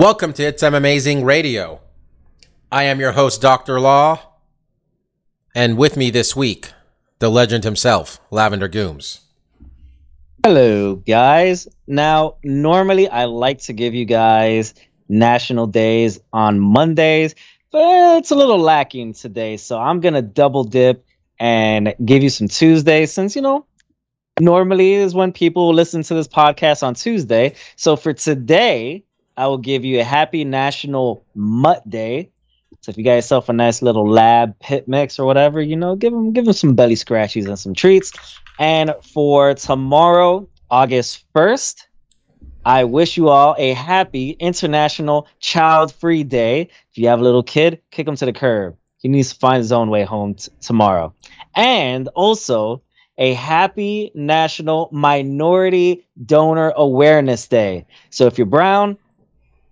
Welcome to It's M Amazing Radio. I am your host, Dr. Law, and with me this week, the legend himself, Lavender Gooms. Hello, guys. Now, normally I like to give you guys national days on Mondays, but it's a little lacking today. So I'm going to double dip and give you some Tuesdays since, you know, normally is when people listen to this podcast on Tuesday. So for today, I will give you a happy National Mutt Day. So if you got yourself a nice little lab pit mix or whatever, you know, give them give them some belly scratchies and some treats. And for tomorrow, August 1st, I wish you all a happy International Child Free Day. If you have a little kid, kick him to the curb. He needs to find his own way home t- tomorrow. And also, a happy National Minority Donor Awareness Day. So if you're brown,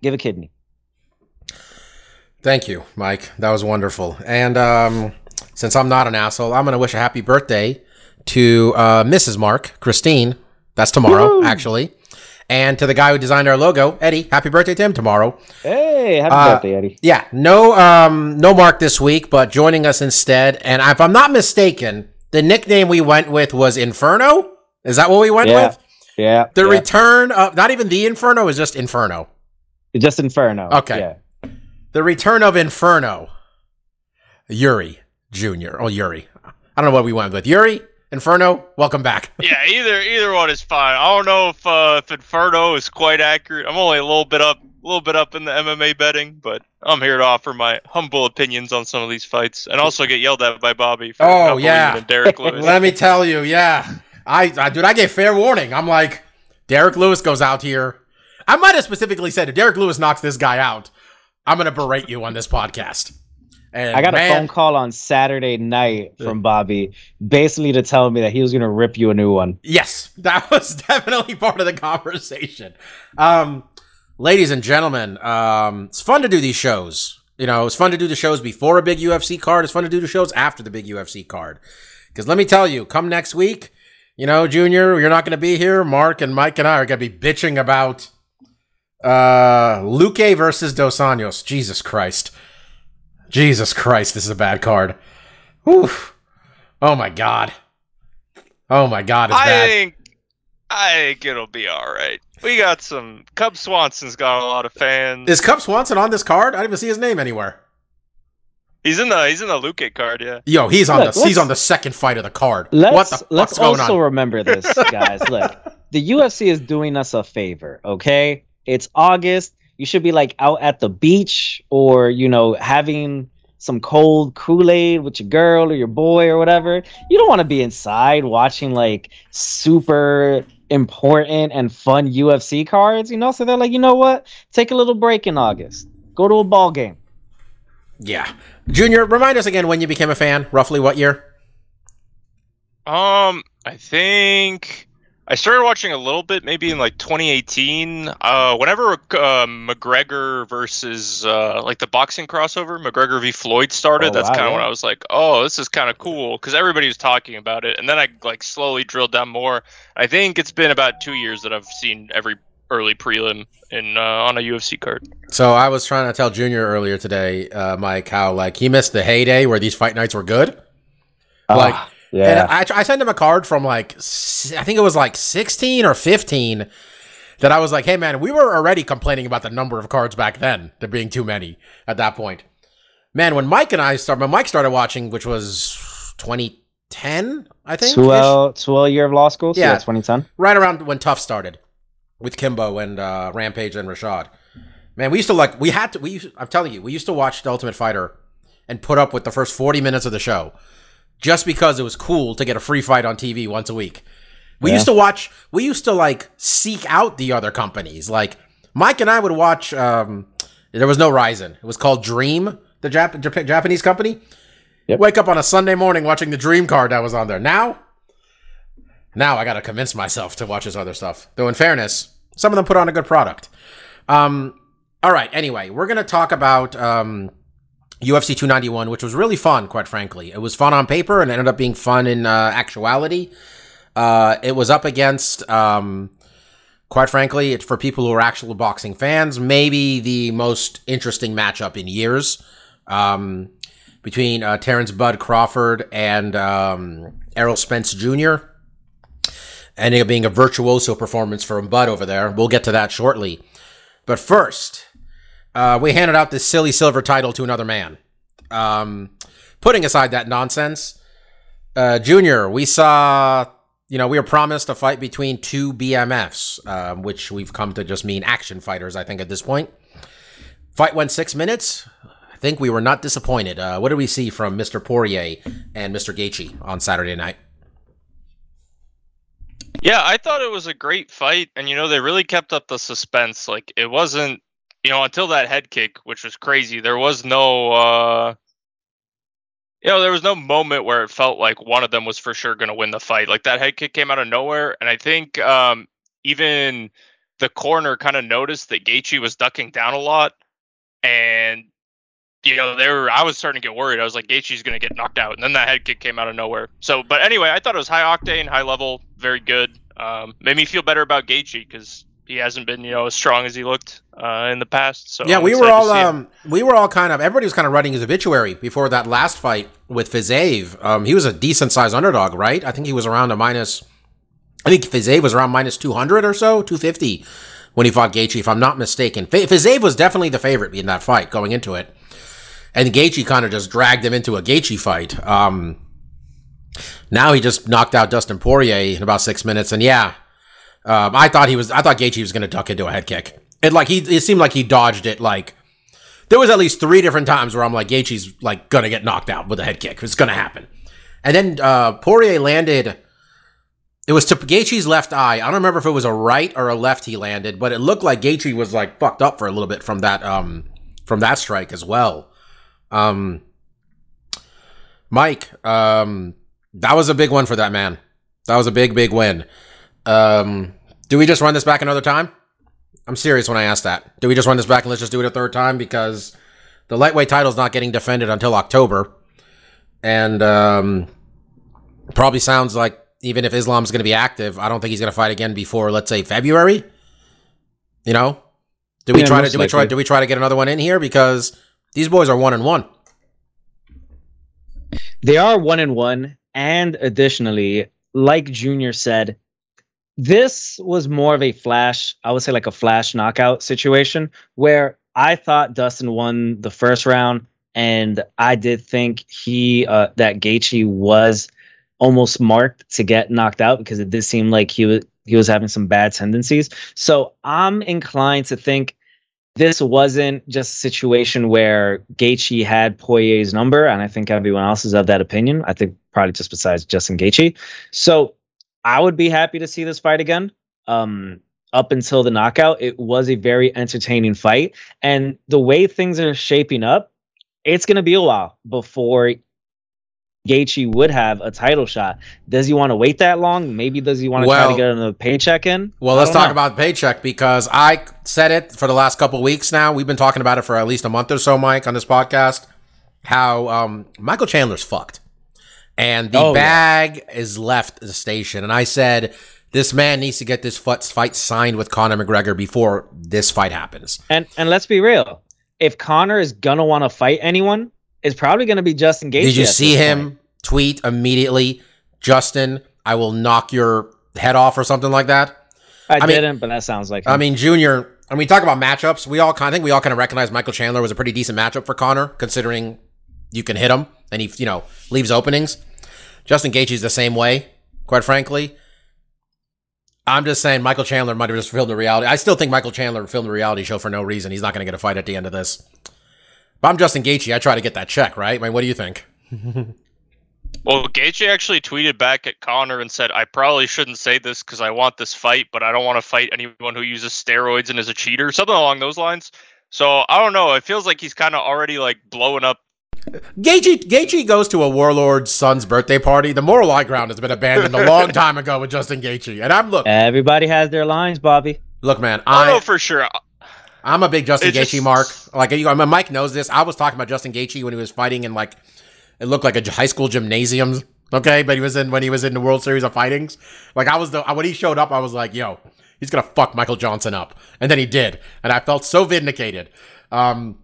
give a kidney. Thank you, Mike. That was wonderful. And um, since I'm not an asshole, I'm going to wish a happy birthday to uh, Mrs. Mark, Christine. That's tomorrow, actually. And to the guy who designed our logo, Eddie. Happy birthday to him tomorrow. Hey, happy Uh, birthday, Eddie. Yeah, no, um, no Mark this week, but joining us instead. And if I'm not mistaken, the nickname we went with was Inferno. Is that what we went Yeah. with? Yeah. The yeah. return of not even the Inferno is just Inferno. Just Inferno. Okay. Yeah. The return of Inferno. Yuri Jr. Oh, Yuri. I don't know what we went with. Yuri, Inferno, welcome back. yeah, either either one is fine. I don't know if uh, if Inferno is quite accurate. I'm only a little bit up, a little bit up in the MMA betting, but I'm here to offer my humble opinions on some of these fights, and also get yelled at by Bobby. For Oh, not believing yeah. in Derek Lewis. Let me tell you, yeah. I, I dude, I gave fair warning. I'm like, Derek Lewis goes out here. I might have specifically said if Derek Lewis knocks this guy out, I'm gonna berate you on this podcast. And I got man, a phone call on Saturday night from Bobby, basically to tell me that he was going to rip you a new one. Yes, that was definitely part of the conversation. Um, ladies and gentlemen, um, it's fun to do these shows. You know, it's fun to do the shows before a big UFC card. It's fun to do the shows after the big UFC card. Because let me tell you, come next week, you know, Junior, you're not going to be here. Mark and Mike and I are going to be bitching about uh, Luque versus Dos Anjos. Jesus Christ. Jesus Christ, this is a bad card. Oof. Oh my God. Oh my God, it's I bad. think I think it'll be all right. We got some Cub Swanson's got a lot of fans. Is Cub Swanson on this card? I didn't even see his name anywhere. he's in the he's in the Luque card, yeah. Yo, he's on Look, the he's on the second fight of the card. Let's, what the fuck's let's also on? remember this, guys. Look, the UFC is doing us a favor, okay? It's August. You should be like out at the beach or, you know, having some cold Kool Aid with your girl or your boy or whatever. You don't want to be inside watching like super important and fun UFC cards, you know? So they're like, you know what? Take a little break in August. Go to a ball game. Yeah, Junior, remind us again when you became a fan. Roughly what year? Um, I think I started watching a little bit, maybe in like 2018. Uh, whenever uh, McGregor versus uh, like the boxing crossover, McGregor v Floyd started. Oh, that's wow, kind of yeah. when I was like, oh, this is kind of cool because everybody was talking about it, and then I like slowly drilled down more. I think it's been about two years that I've seen every early prelim in uh, on a UFC card. So I was trying to tell Junior earlier today, uh, Mike, how like he missed the heyday where these fight nights were good. Like, Ah, yeah. And I, I sent him a card from like, I think it was like 16 or 15 that I was like, hey man, we were already complaining about the number of cards back then, there being too many at that point. Man, when Mike and I started, when Mike started watching, which was 2010, I think. Two L, two L year of law school. So Yeah. yeah, 2010. right around when Tough started with Kimbo and uh, Rampage and Rashad. Man, we used to like we had to. We used, I'm telling you, we used to watch The Ultimate Fighter and put up with the first 40 minutes of the show just because it was cool to get a free fight on TV once a week. We Yeah. used to watch. We used to like seek out the other companies. Like Mike and I would watch. Um, there was no Rizin. It was called Dream, the Jap- Jap- Japanese company. Yep. Wake up on a Sunday morning watching the Dream card that was on there. Now, now I got to convince myself to watch this other stuff. Though, in fairness, some of them put on a good product. Um, all right. Anyway, we're gonna talk about um, UFC 291, which was really fun, quite frankly. It was fun on paper and ended up being fun in uh, actuality. Uh, it was up against, um, quite frankly, for people who are actual boxing fans, maybe the most interesting matchup in years um, between uh, Terrence Bud Crawford and um, Errol Spence Jr. Ending up being a virtuoso performance from Bud over there. We'll get to that shortly. But first, uh, we handed out this silly silver title to another man. Um, putting aside that nonsense, uh, Junior, we saw, you know, we were promised a fight between two BMFs, um, which we've come to just mean action fighters, I think, at this point. Fight went six minutes. I think we were not disappointed. Uh, what did we see from Mr. Poirier and Mr. Gaethje on Saturday night? Yeah, I thought it was a great fight, and you know they really kept up the suspense. Like it wasn't, you know, until that head kick, which was crazy. There was no, uh you know, there was no moment where it felt like one of them was for sure going to win the fight. Like that head kick came out of nowhere, and I think um even the corner kind of noticed that Gaethje was ducking down a lot, and you know, they were. I was starting to get worried. I was like, Gaethje's going to get knocked out, and then that head kick came out of nowhere. So, but anyway, I thought it was high octane, high level, very good. Um, made me feel better about Gaethje because he hasn't been, you know, as strong as he looked uh, in the past. So yeah, we were all um, we were all kind of everybody was kind of writing his obituary before that last fight with Fiziev. Um, he was a decent sized underdog, right? I think he was around a minus. I think Fiziev was around minus two hundred or so, two fifty when he fought Gaethje, if I'm not mistaken. F- Fiziev was definitely the favorite in that fight going into it, and Gaethje kind of just dragged him into a Gaethje fight. Um, now he just knocked out Dustin Poirier in about six minutes, and yeah, um, I thought he was. I thought Gaethje was going to duck into a head kick. It like he. It seemed like he dodged it. Like there was at least three different times where I'm like Gaethje's like going to get knocked out with a head kick. It's going to happen. And then uh, Poirier landed. It was to Gaethje's left eye. I don't remember if it was a right or a left he landed, but it looked like Gaethje was like fucked up for a little bit from that um from that strike as well. Um, Mike, um, that was a big one for that man. That was a big, big win. Um, do we just run this back another time? I'm serious when I ask that. Do we just run this back and let's just do it a third time because the lightweight title's not getting defended until October, and um, probably sounds like even if Islam's going to be active, I don't think he's going to fight again before let's say February. You know, do we Yeah, try to do we try likely. do we try to get another one in here because these boys are one and one. They are one and one, and additionally, like Junior said, this was more of a flash. I would say like a flash knockout situation where I thought Dustin won the first round, and I did think he uh, that Gaethje was almost marked to get knocked out because it did seem like he was he was having some bad tendencies. So I'm inclined to think this wasn't just a situation where Gaethje had Poirier's number, and I think everyone else is of that opinion. I think probably just besides Justin Gaethje. So I would be happy to see this fight again. Um, up until the knockout, it was a very entertaining fight, and the way things are shaping up, it's going to be a while before Gaethje would have a title shot. Does he want to wait that long? Maybe does he want to try to get another paycheck in? Well, let's talk know. about paycheck because I said it for the last couple weeks now. We've been talking about it for at least a month or so, Mike, on this podcast. How um, Michael Chandler's fucked, and the Oh, yeah. bag is left the station. And I said this man needs to get this fight fight signed with Conor McGregor before this fight happens. And and let's be real. If Conor is gonna want to fight anyone, it's probably gonna be Justin Gaethje. Did you see him point. tweet immediately, Justin? I will knock your head off or something like that. I, I mean- didn't, but that sounds like. I mean, Junior. I mean, talk about matchups. We all kind, I think we all kind of recognize Michael Chandler was a pretty decent matchup for Conor, considering you can hit him and he, you know, leaves openings. Justin Gaethje's the same way, quite frankly. I'm just saying Michael Chandler might have just filmed the reality. I still think Michael Chandler filmed the reality show for no reason. He's not going to get a fight at the end of this. But I'm Justin Gaethje. I try to get that check, right? I mean, what do you think? Well, Gaethje actually tweeted back at Conor and said, "I probably shouldn't say this because I want this fight, but I don't want to fight anyone who uses steroids and is a cheater." Something along those lines. So I don't know. It feels like he's kind of already like blowing up. Gaethje, Gaethje goes to a warlord's son's birthday party. The moral high ground has been abandoned a long time ago with Justin Gaethje. And I'm look, Everybody has their lines, Bobby. look, man. I don't know for sure. I'm a big Justin It Gaethje just- mark. Like you, I mean, Mike knows this. I was talking about Justin Gaethje when he was fighting in like it looked like a high school gymnasium. Okay, but he was in when he was in the World Series of Fightings. Like I was the when he showed up, I was like, yo, he's gonna fuck Michael Johnson up, and then he did, and I felt so vindicated. Um,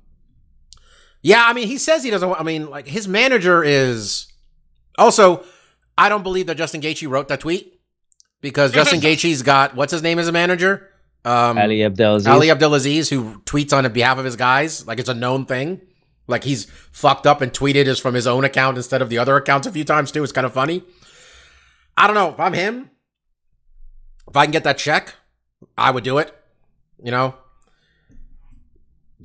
yeah, I mean, he says he doesn't. want- I mean, like his manager is also. I don't believe that Justin Gaethje wrote that tweet because Justin Gaethje's got what's his name as a manager. Um, Ali Abdelaziz. Ali Abdelaziz, who tweets on behalf of his guys, like it's a known thing. Like he's fucked up and tweeted is from his own account instead of the other accounts a few times too. It's kind of funny. I don't know. If I'm him, if I can get that check, I would do it. You know?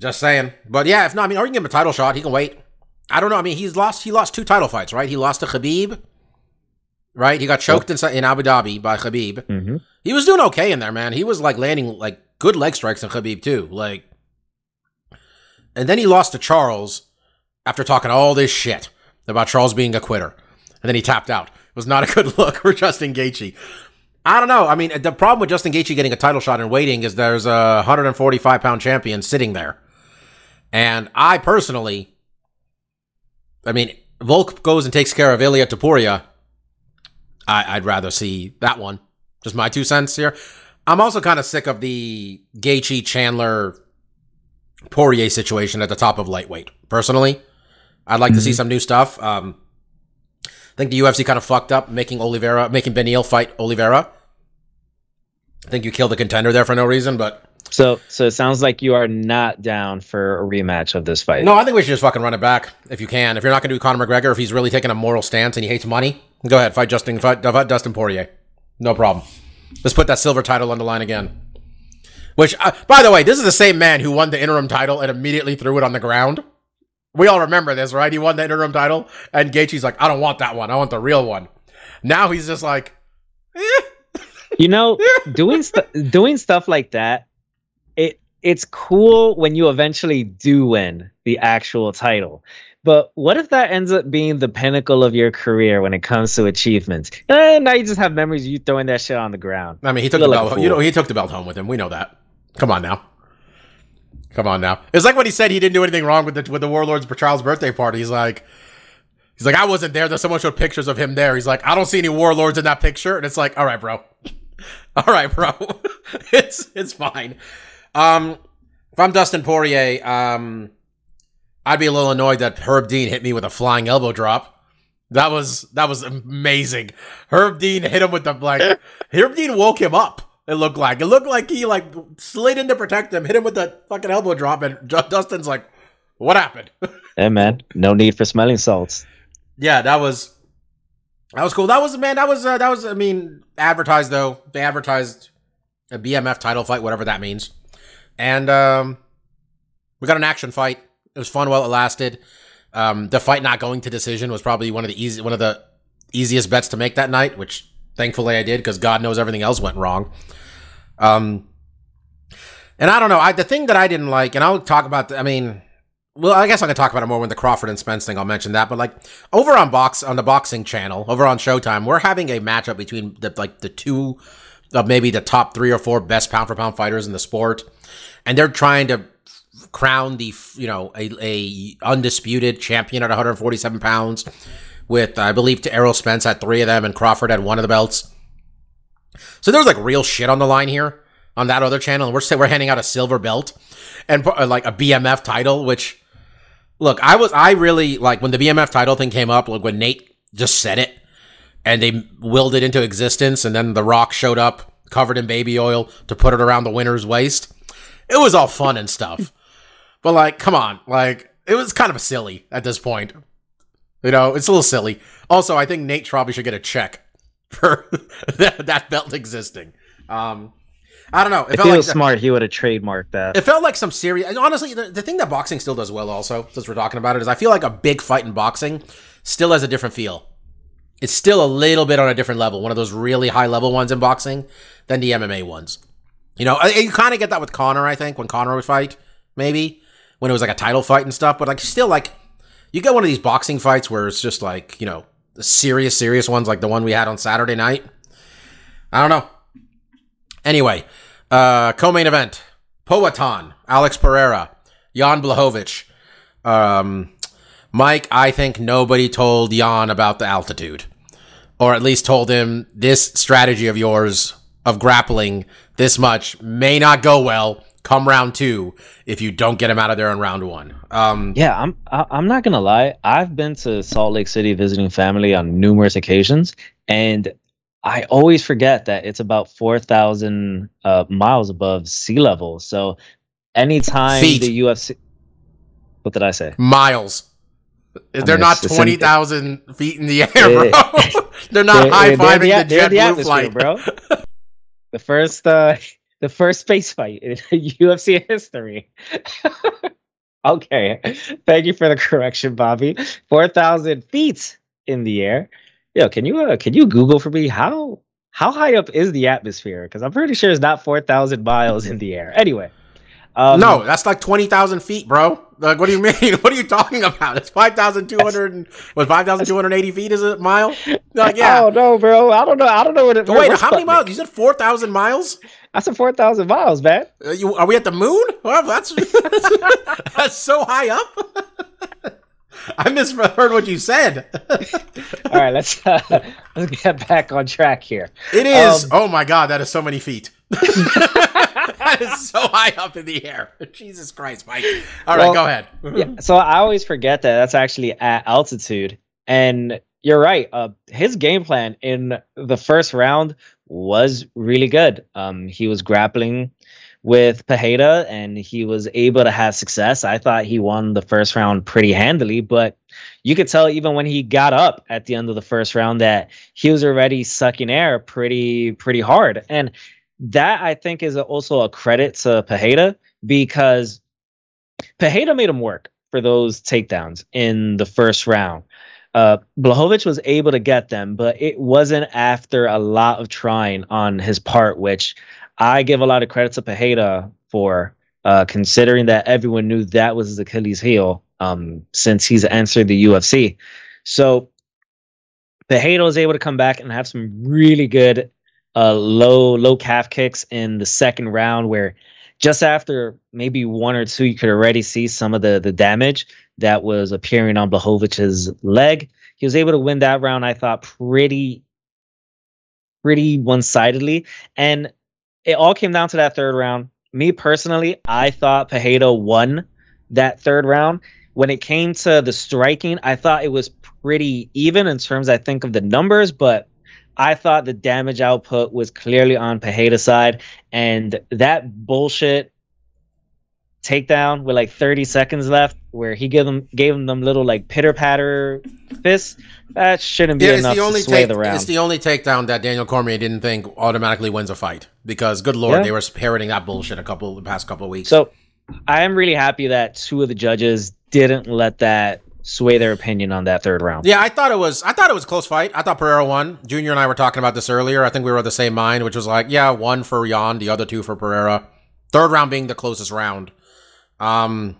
Just saying. But yeah, if not, I mean, or you can give him a title shot. He can wait. I don't know. I mean, he's lost. He lost two title fights, right? He lost to Khabib, right? He got choked in, in Abu Dhabi by Khabib. hmm He was doing okay in there, man. He was like landing like good leg strikes in Khabib too. Like, and then he lost to Charles after talking all this shit about Charles being a quitter, and then he tapped out. It was not a good look for Justin Gaethje. I don't know. I mean, the problem with Justin Gaethje getting a title shot and waiting is there's a 145 pound champion sitting there, and I personally, I mean, Volk goes and takes care of Ilia Topuria. I, I'd rather see that one. Just my two cents here. I'm also kind of sick of the Gaethje Chandler Poirier situation at the top of lightweight. Personally, I'd like to see some new stuff. Um, I think the UFC kind of fucked up making Oliveira, making Beneil fight Oliveira. I think you killed the contender there for no reason, but So, so it sounds like you are not down for a rematch of this fight. no, I think we should just fucking run it back if you can. If you're not going to do Conor McGregor, if he's really taking a moral stance and he hates money, go ahead fight Justin, fight, fight Dustin Poirier. No problem. Let's put that silver title on the line again. Which, uh, by the way, this is the same man who won the interim title and immediately threw it on the ground. We all remember this, right? He won the interim title, and Gaethje's like, "I don't want that one. I want the real one." Now he's just like, eh. You know, doing st- doing stuff like that, it's cool when you eventually do win the actual title. But what if that ends up being the pinnacle of your career when it comes to achievements? And now you just have memories of you throwing that shit on the ground. I mean, he took You the like belt. You know, he took the belt home with him. We know that. Come on now. Come on now. It's like when he said he didn't do anything wrong with the with the Warlords for Charles' birthday party. He's like, he's like, I wasn't there. There's someone showed pictures of him there. He's like, I don't see any Warlords in that picture. And it's like, all right, bro. all right, bro. it's it's fine. Um, if I'm Dustin Poirier, um, I'd be a little annoyed that Herb Dean hit me with a flying elbow drop. That was that was amazing. Herb Dean hit him with the like. Herb Dean woke him up. It looked like it looked like he like slid in to protect him, hit him with the fucking elbow drop, and Dustin's like, "What happened?" Hey man, no need for smelling salts. yeah, that was that was cool. That was man. That was uh, that was. I mean, advertised though. They advertised a BMF title fight, whatever that means, and um, we got an action fight. It was fun while it lasted. Um, the fight not going to decision was probably one of the easy one of the easiest bets to make that night, which thankfully I did because God knows everything else went wrong. Um, and I don't know. I the thing that I didn't like, and I'll talk about. The, I mean, well, I guess I can talk about it more when the Crawford and Spence thing. I'll mention that. But like over on box on the boxing channel, over on Showtime, we're having a matchup between the like the two of maybe the top three or four best pound for pound fighters in the sport, and they're trying to crown the you know a, a undisputed champion at 147 pounds. With I believe to Errol Spence at three of them, and Crawford at one of the belts. So there's like real shit on the line here on that other channel, and we're we're handing out a silver belt and like a BMF title. Which, look, I was I really like when the BMF title thing came up. Like when Nate just said it, and they willed it into existence, and then The Rock showed up covered in baby oil to put it around the winner's waist. It was all fun and stuff, but like, come on, like it was kind of silly at this point. You know, it's a little silly. Also, I think Nate probably should get a check for that, that belt existing. Um, I don't know. It If felt he like was the- smart, he would have trademarked that. it felt like some serious. Honestly, the, the thing that boxing still does well, also, since we're talking about it, is I feel like a big fight in boxing still has a different feel. It's still a little bit on a different level, one of those really high level ones in boxing than the MMA ones. You know, you kind of get that with Conor, I think, when Conor would fight, maybe when it was like a title fight and stuff. But like, still, like, you get one of these boxing fights where it's just like, you know, the serious, serious ones, like the one we had on Saturday night. I don't know. Anyway, uh, co-main event: Poatan, Alex Pereira, Jan Błachowicz. Um, Mike, I think nobody told Jan about the altitude, or at least told him this strategy of yours of grappling this much may not go well come round two if you don't get him out of there in round one. Um, Yeah, I'm I- I'm not gonna lie. I've been to Salt Lake City visiting family on numerous occasions, and I always forget that it's about four thousand uh, miles above sea level. So anytime Feet. the UFC, what did I say? miles. They're mean, not it's- it's in- twenty thousand feet in the air, bro. They're not They're- high they're the, the, JetBlue flight, bro. the first uh, the first space fight in UFC history. okay, thank you for the correction, Bobby. Four thousand feet in the air. Yo, can you uh, can you Google for me how how high up is the atmosphere? Because I'm pretty sure it's not four thousand miles in the air. Anyway, um, no, that's like twenty thousand feet, bro. Like, what do you mean? What are you talking about? It's five thousand two hundred. What five thousand two hundred eighty feet is a mile? Like, yeah. Oh no, bro! I don't know. I don't know what it. So wait, how many miles? You said four thousand miles? I said four thousand miles, man. Uh, you, are we at the moon? Well, that's that's so high up. I misheard what you said. All right, let's uh, let's get back on track here. It is. Um, oh my god, that is so many feet. that is so high up in the air. Jesus Christ, Mike. All right, Well, go ahead. yeah, so I always forget that that's actually at altitude. And you're right. Uh, his game plan in the first round was really good. Um, he was grappling with Pereira and he was able to have success. I thought he won the first round pretty handily, but you could tell even when he got up at the end of the first round that he was already sucking air pretty pretty hard. And that I think is also a credit to Pereira because Pereira made him work for those takedowns in the first round. Uh, Błachowicz was able to get them, but it wasn't after a lot of trying on his part, which I give a lot of credit to Pereira for, uh, considering that everyone knew that was his Achilles heel um, since he's entered the UFC. So Pereira was able to come back and have some really good uh, low low calf kicks in the second round, where just after maybe one or two, you could already see some of the the damage that was appearing on Błachowicz's leg. He was able to win that round, I thought, pretty pretty one sidedly, and it all came down to that third round. Me personally, I thought Pereira won that third round. When it came to the striking, I thought it was pretty even in terms, I think, of the numbers, but I thought the damage output was clearly on Pereira's side, and that bullshit takedown with like 30 seconds left, where he gave them gave them them little like pitter patter fists, that shouldn't be Yeah, it's enough the only to sway take, the round. It's the only takedown that Daniel Cormier didn't think automatically wins a fight because, good lord, Yeah. they were parroting that bullshit a couple the past couple of weeks. so I am really happy that two of the judges didn't let that sway their opinion on that third round. Yeah, I thought it was. I thought it was a close fight. I thought Pereira won. Junior and I were talking about this earlier. I think we were of the same mind, which was like, yeah, one for Jan, the other two for Pereira. Third round being the closest round. Um,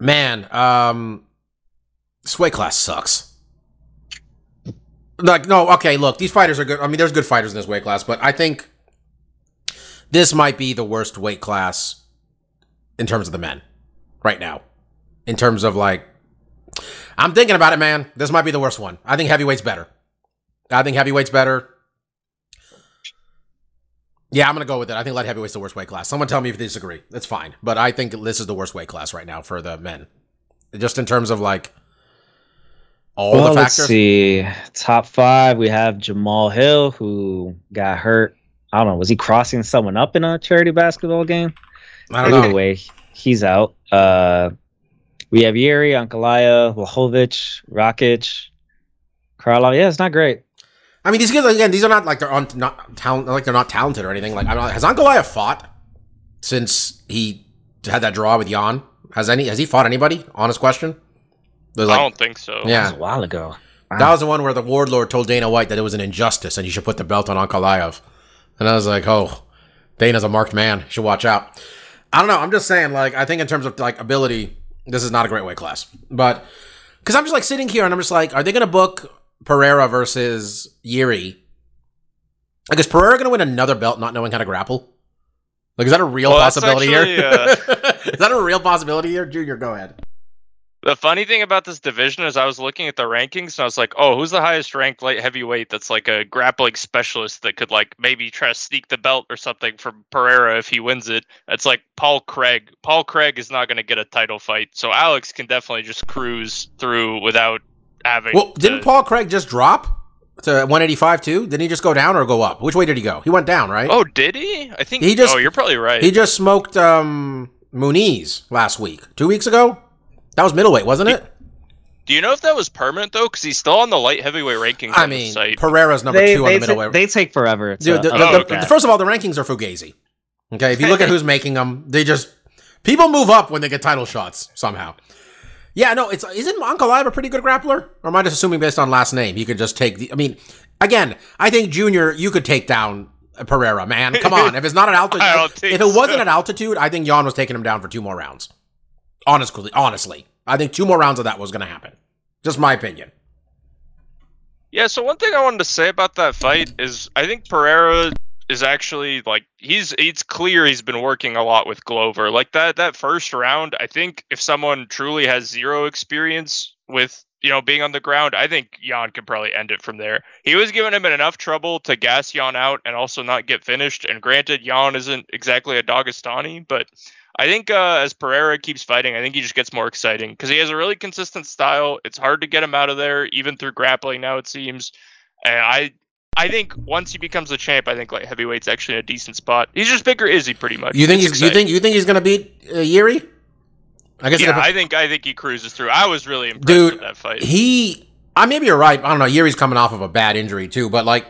man, um, weight class sucks. Like, no, okay, look, these fighters are good. I mean, there's good fighters in this weight class, but I think this might be the worst weight class in terms of the men right now. In terms of like I'm thinking about it, man. This might be the worst one. I think heavyweight's better. I think heavyweight's better. Yeah, I'm gonna go with it. I think light heavyweight's the worst weight class. Someone tell me if they disagree. That's fine, but I think this is the worst weight class right now for the men. Just in terms of like all well, the let's factors. see. Top five, we have Jamahal Hill, who got hurt. I don't know. Was he crossing someone up in a charity basketball game? I don't Either know. way, he's out. Uh, we have Yuri, Ankalaev, Lahovic, Rakic, Krylov. Yeah, it's not great. I mean, these guys again. These are not like they're un- not talent. Like they're not talented or anything. Like I'm not, has Ankalaev fought since he had that draw with Jan? Has any? Has he fought anybody? Honest question. There's I don't think so. That yeah. was a while ago. That was the one where the Warlord told Dana White that it was an injustice and you should put the belt on Ankalaev. And I was like, oh, Dana's a marked man. You should watch out. I don't know. I'm just saying, like, I think in terms of like ability, this is not a great weight class. But because I'm just like sitting here and I'm just like, are they going to book Pereira versus Yuri? Like, is Pereira going to win another belt not knowing how to grapple? Like, is that a real Well, possibility actually, here? uh, is that a real possibility here? Junior, go ahead. The funny thing about this division is I was looking at the rankings and I was like, oh, who's the highest ranked light heavyweight that's like a grappling specialist that could like maybe try to sneak the belt or something from Pereira if he wins it? It's like Paul Craig. Paul Craig is not going to get a title fight, so Alex can definitely just cruise through without having. Well, to- didn't Paul Craig just drop to 185 too? Didn't he just go down or go up? Which way did he go? He went down, right? Oh, did he? I think He just- Oh, you're probably right. He just smoked um Muniz last week. Two weeks ago? That was middleweight, wasn't it? Do you know if that was permanent though? Because he's still on the light heavyweight rankings. I on the mean, site. Pereira's number they, two on they, the ta- middleweight. they take forever. To Dude, the, the- Oh, the- okay. the- first of all, the rankings are fugazi. Okay, if you look at who's making them, they just people move up when they get title shots somehow. Yeah, no, it's isn't Ankalaev a pretty good grappler? Or am I just assuming based on last name You could just take the? I mean, again, I think Junior, you could take down Pereira, man. Come on, if it's not at altitude, I if it wasn't so. at altitude, I think Jan was taking him down for two more rounds. Honestly, honestly, I think two more rounds of that was going to happen. Just my opinion. Yeah, so one thing I wanted to say about that fight is I think Pereira is actually like he's it's clear he's been working a lot with Glover. Like that that first round, I think if someone truly has zero experience with you know being on the ground, I think Jan could probably end it from there. He was giving him enough trouble to gas Jan out and also not get finished. And granted, Jan isn't exactly a Dagestani, but I think uh, as Pereira keeps fighting, I think he just gets more exciting because he has a really consistent style. It's hard to get him out of there, even through grappling. Now it seems, and I, I think once he becomes a champ, I think light heavyweight's actually in a decent spot. He's just bigger Izzy, pretty much. You think It's he's, you think you think he's going to beat uh, Yuri? I guess Yeah, depends- I think I think he cruises through. I was really impressed Dude, with that fight. he I maybe you're right. I don't know. Yuri's coming off of a bad injury too, but like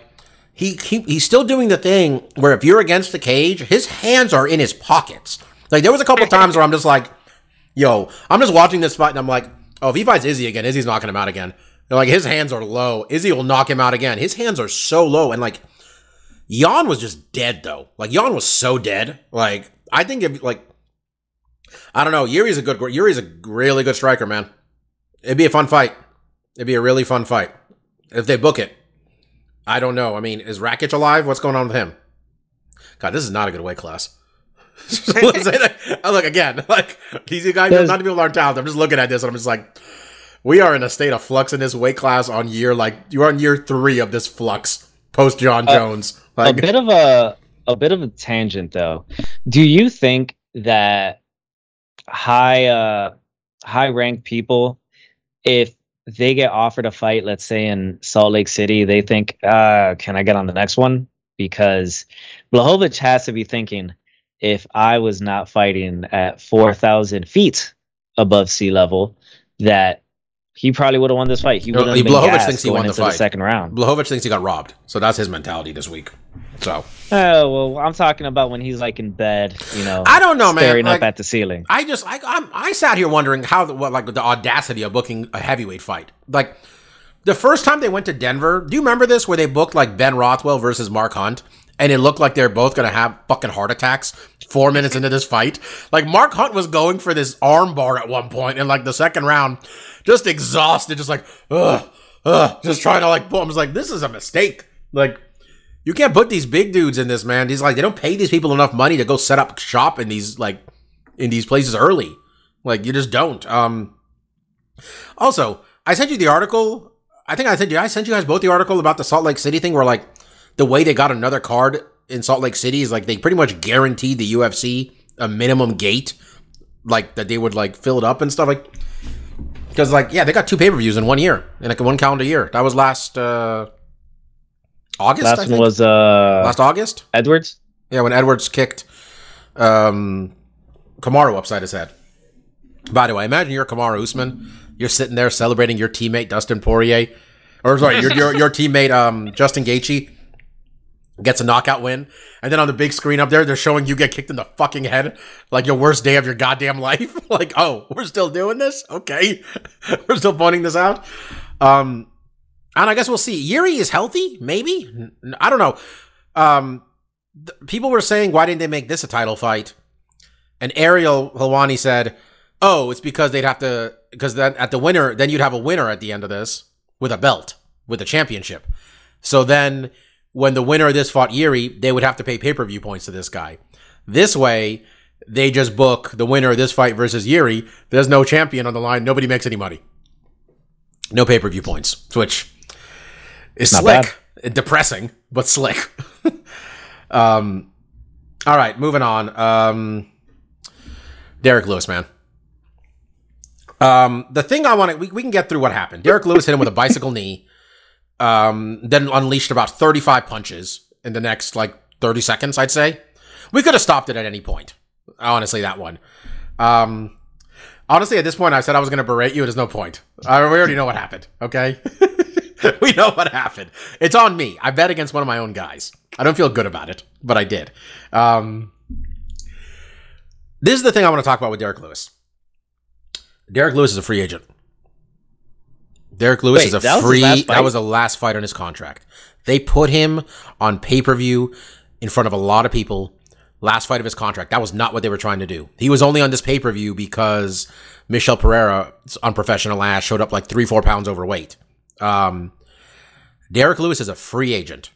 he, he he's still doing the thing where if you're against the cage, his hands are in his pockets. Like there was a couple times where I'm just like, yo, I'm just watching this fight and I'm like, oh, if he fights Izzy again, Izzy's knocking him out again. They're like his hands are low. Izzy will knock him out again. His hands are so low and like Jan was just dead though. Like Jan was so dead. Like I think if like I don't know. Yuri's a good Yuri's a really good striker, man. It'd be a fun fight. It'd be a really fun fight if they book it. I don't know. I mean, is Rakic alive? What's going on with him? God, this is not a good weight class. I look again, like these guys, There's- not people aren't talented. I'm just looking at this and I'm just like, we are in a state of flux in this weight class on year like you're on year three of this flux post Jon Uh, Jones. a bit of a a bit of a tangent though. Do you think that high uh high ranked people if they get offered a fight, let's say in Salt Lake City, they think, uh, can I get on the next one? Because Błachowicz has to be thinking, if I was not fighting at 4,000 feet above sea level, that he probably would have won this fight. He would have been thinks he won the fight. second round. Błachowicz thinks he got robbed, so that's his mentality this week. So Oh well, I'm talking about when he's like in bed, you know. I don't know, man. staring Like, up at the ceiling. I just I I'm, I sat here wondering how the what like the audacity of booking a heavyweight fight. Like the first time they went to Denver, do you remember this where they booked like Ben Rothwell versus Mark Hunt and it looked like they're both to have fucking heart attacks 4 minutes into this fight? Like Mark Hunt was going for this armbar at one point in like the second round just exhausted just like ugh ugh just trying to like pull. I was like this is a mistake. Like you can't put these big dudes in this, man. He's like they don't pay these people enough money to go set up shop in these like in these places early. Like you just don't. Um also, I sent you the article. I think I sent you I sent you guys both the article about the Salt Lake City thing where like the way they got another card in Salt Lake City is like they pretty much guaranteed the UFC a minimum gate like that they would like fill it up and stuff like because like yeah they got two pay-per-views in one year in like one calendar year that was last uh august I Last think? one was uh last august Edwards. yeah, when Edwards kicked um, Kamaru upside his head. By the way, imagine you're Kamaru Usman. You're sitting there celebrating your teammate Dustin Poirier, or sorry, your your, your teammate um, Justin Gaethje gets a knockout win, and then on the big screen up there, they're showing you get kicked in the fucking head, like your worst day of your goddamn life. like, oh, we're still doing this? Okay, we're still pointing this out. Um, And I guess we'll see. Yuri is healthy, maybe. I don't know. Um, th- people were saying, why didn't they make this a title fight? And Ariel Helwani said, "Oh, it's because they'd have to because then at the winner, then you'd have a winner at the end of this with a belt, with a championship. So then when the winner of this fought Yuri, they would have to pay pay-per-view points to this guy. This way, they just book the winner of this fight versus Yuri. There's no champion on the line. Nobody makes any money. No pay-per-view points, which is Not slick, depressing, but slick. um, all right, moving on. Um, Derek Lewis, man. Um, the thing I want to, we, we can get through what happened. Derek Lewis hit him with a bicycle knee, um, then unleashed about 35 punches in the next like 30 seconds, I'd say. We could have stopped it at any point. Honestly, that one. Um, honestly, at this point, I said I was going to berate you. There's no point. I, we already know what happened, okay? we know what happened. It's on me. I bet against one of my own guys. I don't feel good about it, but I did. Um, this is the thing I want to talk about with Derek Lewis. Derek Lewis is a free agent. Derek Lewis Wait, is a that free. last that was the last fight on his contract. They put him on pay per view in front of a lot of people. Last fight of his contract. That was not what they were trying to do. He was only on this pay per view because Michel Pereira, unprofessional ass, showed up like three, four pounds overweight. Um, Derek Lewis is a free agent.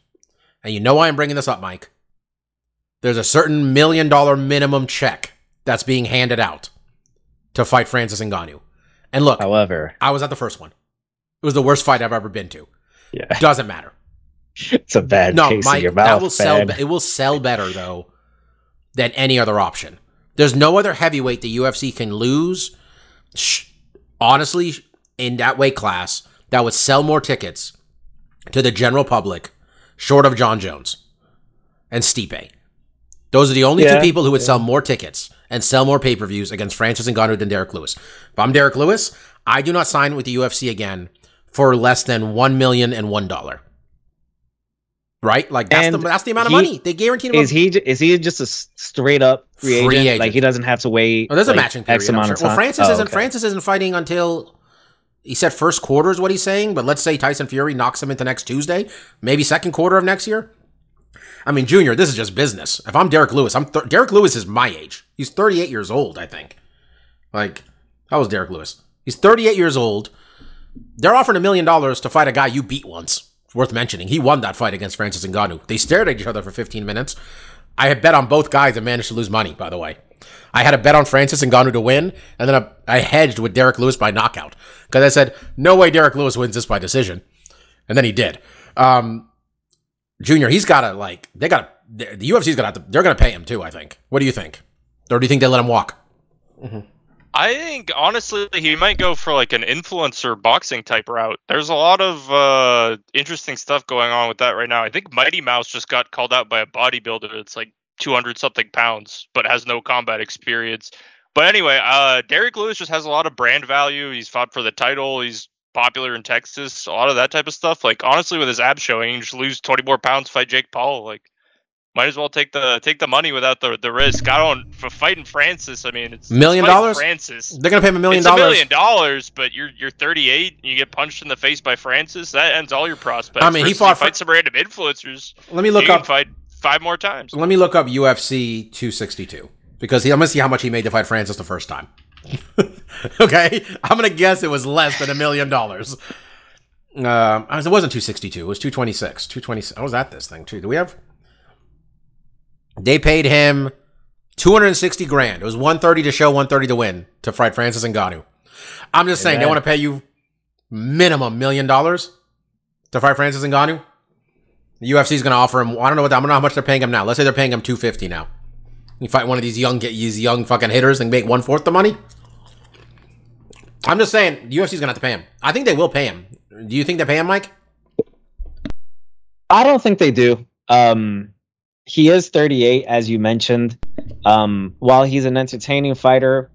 And you know why I'm bringing this up, Mike? There's a certain million dollar minimum check that's being handed out to fight Francis Ngannou. And look, However, I was at the first one. It was the worst fight I've ever been to. yeah, Doesn't matter. it's a bad No, taste Mike, in your that will sell. man. It will sell better though than any other option. There's no other heavyweight the UFC can lose. Sh- honestly, in that weight class, that would sell more tickets to the general public, short of Jon Jones and Stipe. Those are the only two people who would sell more tickets and sell more pay per views against Francis and Ngannou than Derek Lewis. If I'm Derek Lewis, I do not sign with the UFC again for less than one million and one dollar. Right? Like that's the that's the amount of he- money they guaranteed him. Is he is he just a straight up free, Free agent? agent. Like he doesn't have to wait. Oh, there's a matching period. X amount sure. of time. Well, Francis Oh, isn't okay. Francis isn't fighting until he said first quarter is what he's saying. But let's say Tyson Fury knocks him into next Tuesday, maybe second quarter of next year. I mean, Junior, this is just business. If I'm Derek Lewis, I'm th- Derek Lewis is my age. He's 38 years old, I think. Like, how was Derek Lewis? He's 38 years old. They're offering a million dollars to fight a guy you beat once. It's worth mentioning. He won that fight against Francis Ngannou. They stared at each other for 15 minutes. I had bet on both guys and managed to lose money, by the way. I had a bet on Francis Ngannou to win, and then I, hedged with Derek Lewis by knockout. Because I said, no way Derek Lewis wins this by decision. And then he did. Um, Junior, he's got to, like, they got to, the UFC's got to, they're going to pay him too, I think. What do you think? Or do you think they let him walk? I think honestly he might go for like an influencer boxing type route. There's a lot of uh, interesting stuff going on with that right now. I think Mighty Mouse just got called out by a bodybuilder that's like 200 something pounds, but has no combat experience. But anyway, uh, Derek Lewis just has a lot of brand value. He's fought for the title. He's popular in Texas. A lot of that type of stuff. Like honestly, with his abs showing, just lose 20 more pounds, fight Jake Paul. Like might as well take the take the money without the the risk. I don't for fighting Francis. I mean, it's Million it's dollars? Francis. They're going to pay him a million it's dollars. a million dollars, but you're you're 38 and you get punched in the face by Francis. That ends all your prospects. I mean, he fought fight some random influencers. Let me look up. fight five more times. Let me look up UFC 262 because he, I'm gonna see how much he made to fight Francis the first time. okay, I'm gonna guess it was less than a million dollars. Um, it wasn't 262. It was 226. 226. I was at this thing too. Do we have? They paid him 260 grand. It was 130 to show, 130 to win to fight Francis and Ngannou. I'm just saying they want to pay you minimum million dollars to fight Francis and Ngannou. The UFC is going to offer him. I don't know what. I don't know how much they're paying him now. Let's say they're paying him two fifty now. You fight one of these young, get these young fucking hitters and make one fourth the money. I'm just saying, the UFC is going to have to pay him. I think they will pay him. Do you think they pay him, Mike? I don't think they do. Um, he is 38, as you mentioned. Um, while he's an entertaining fighter,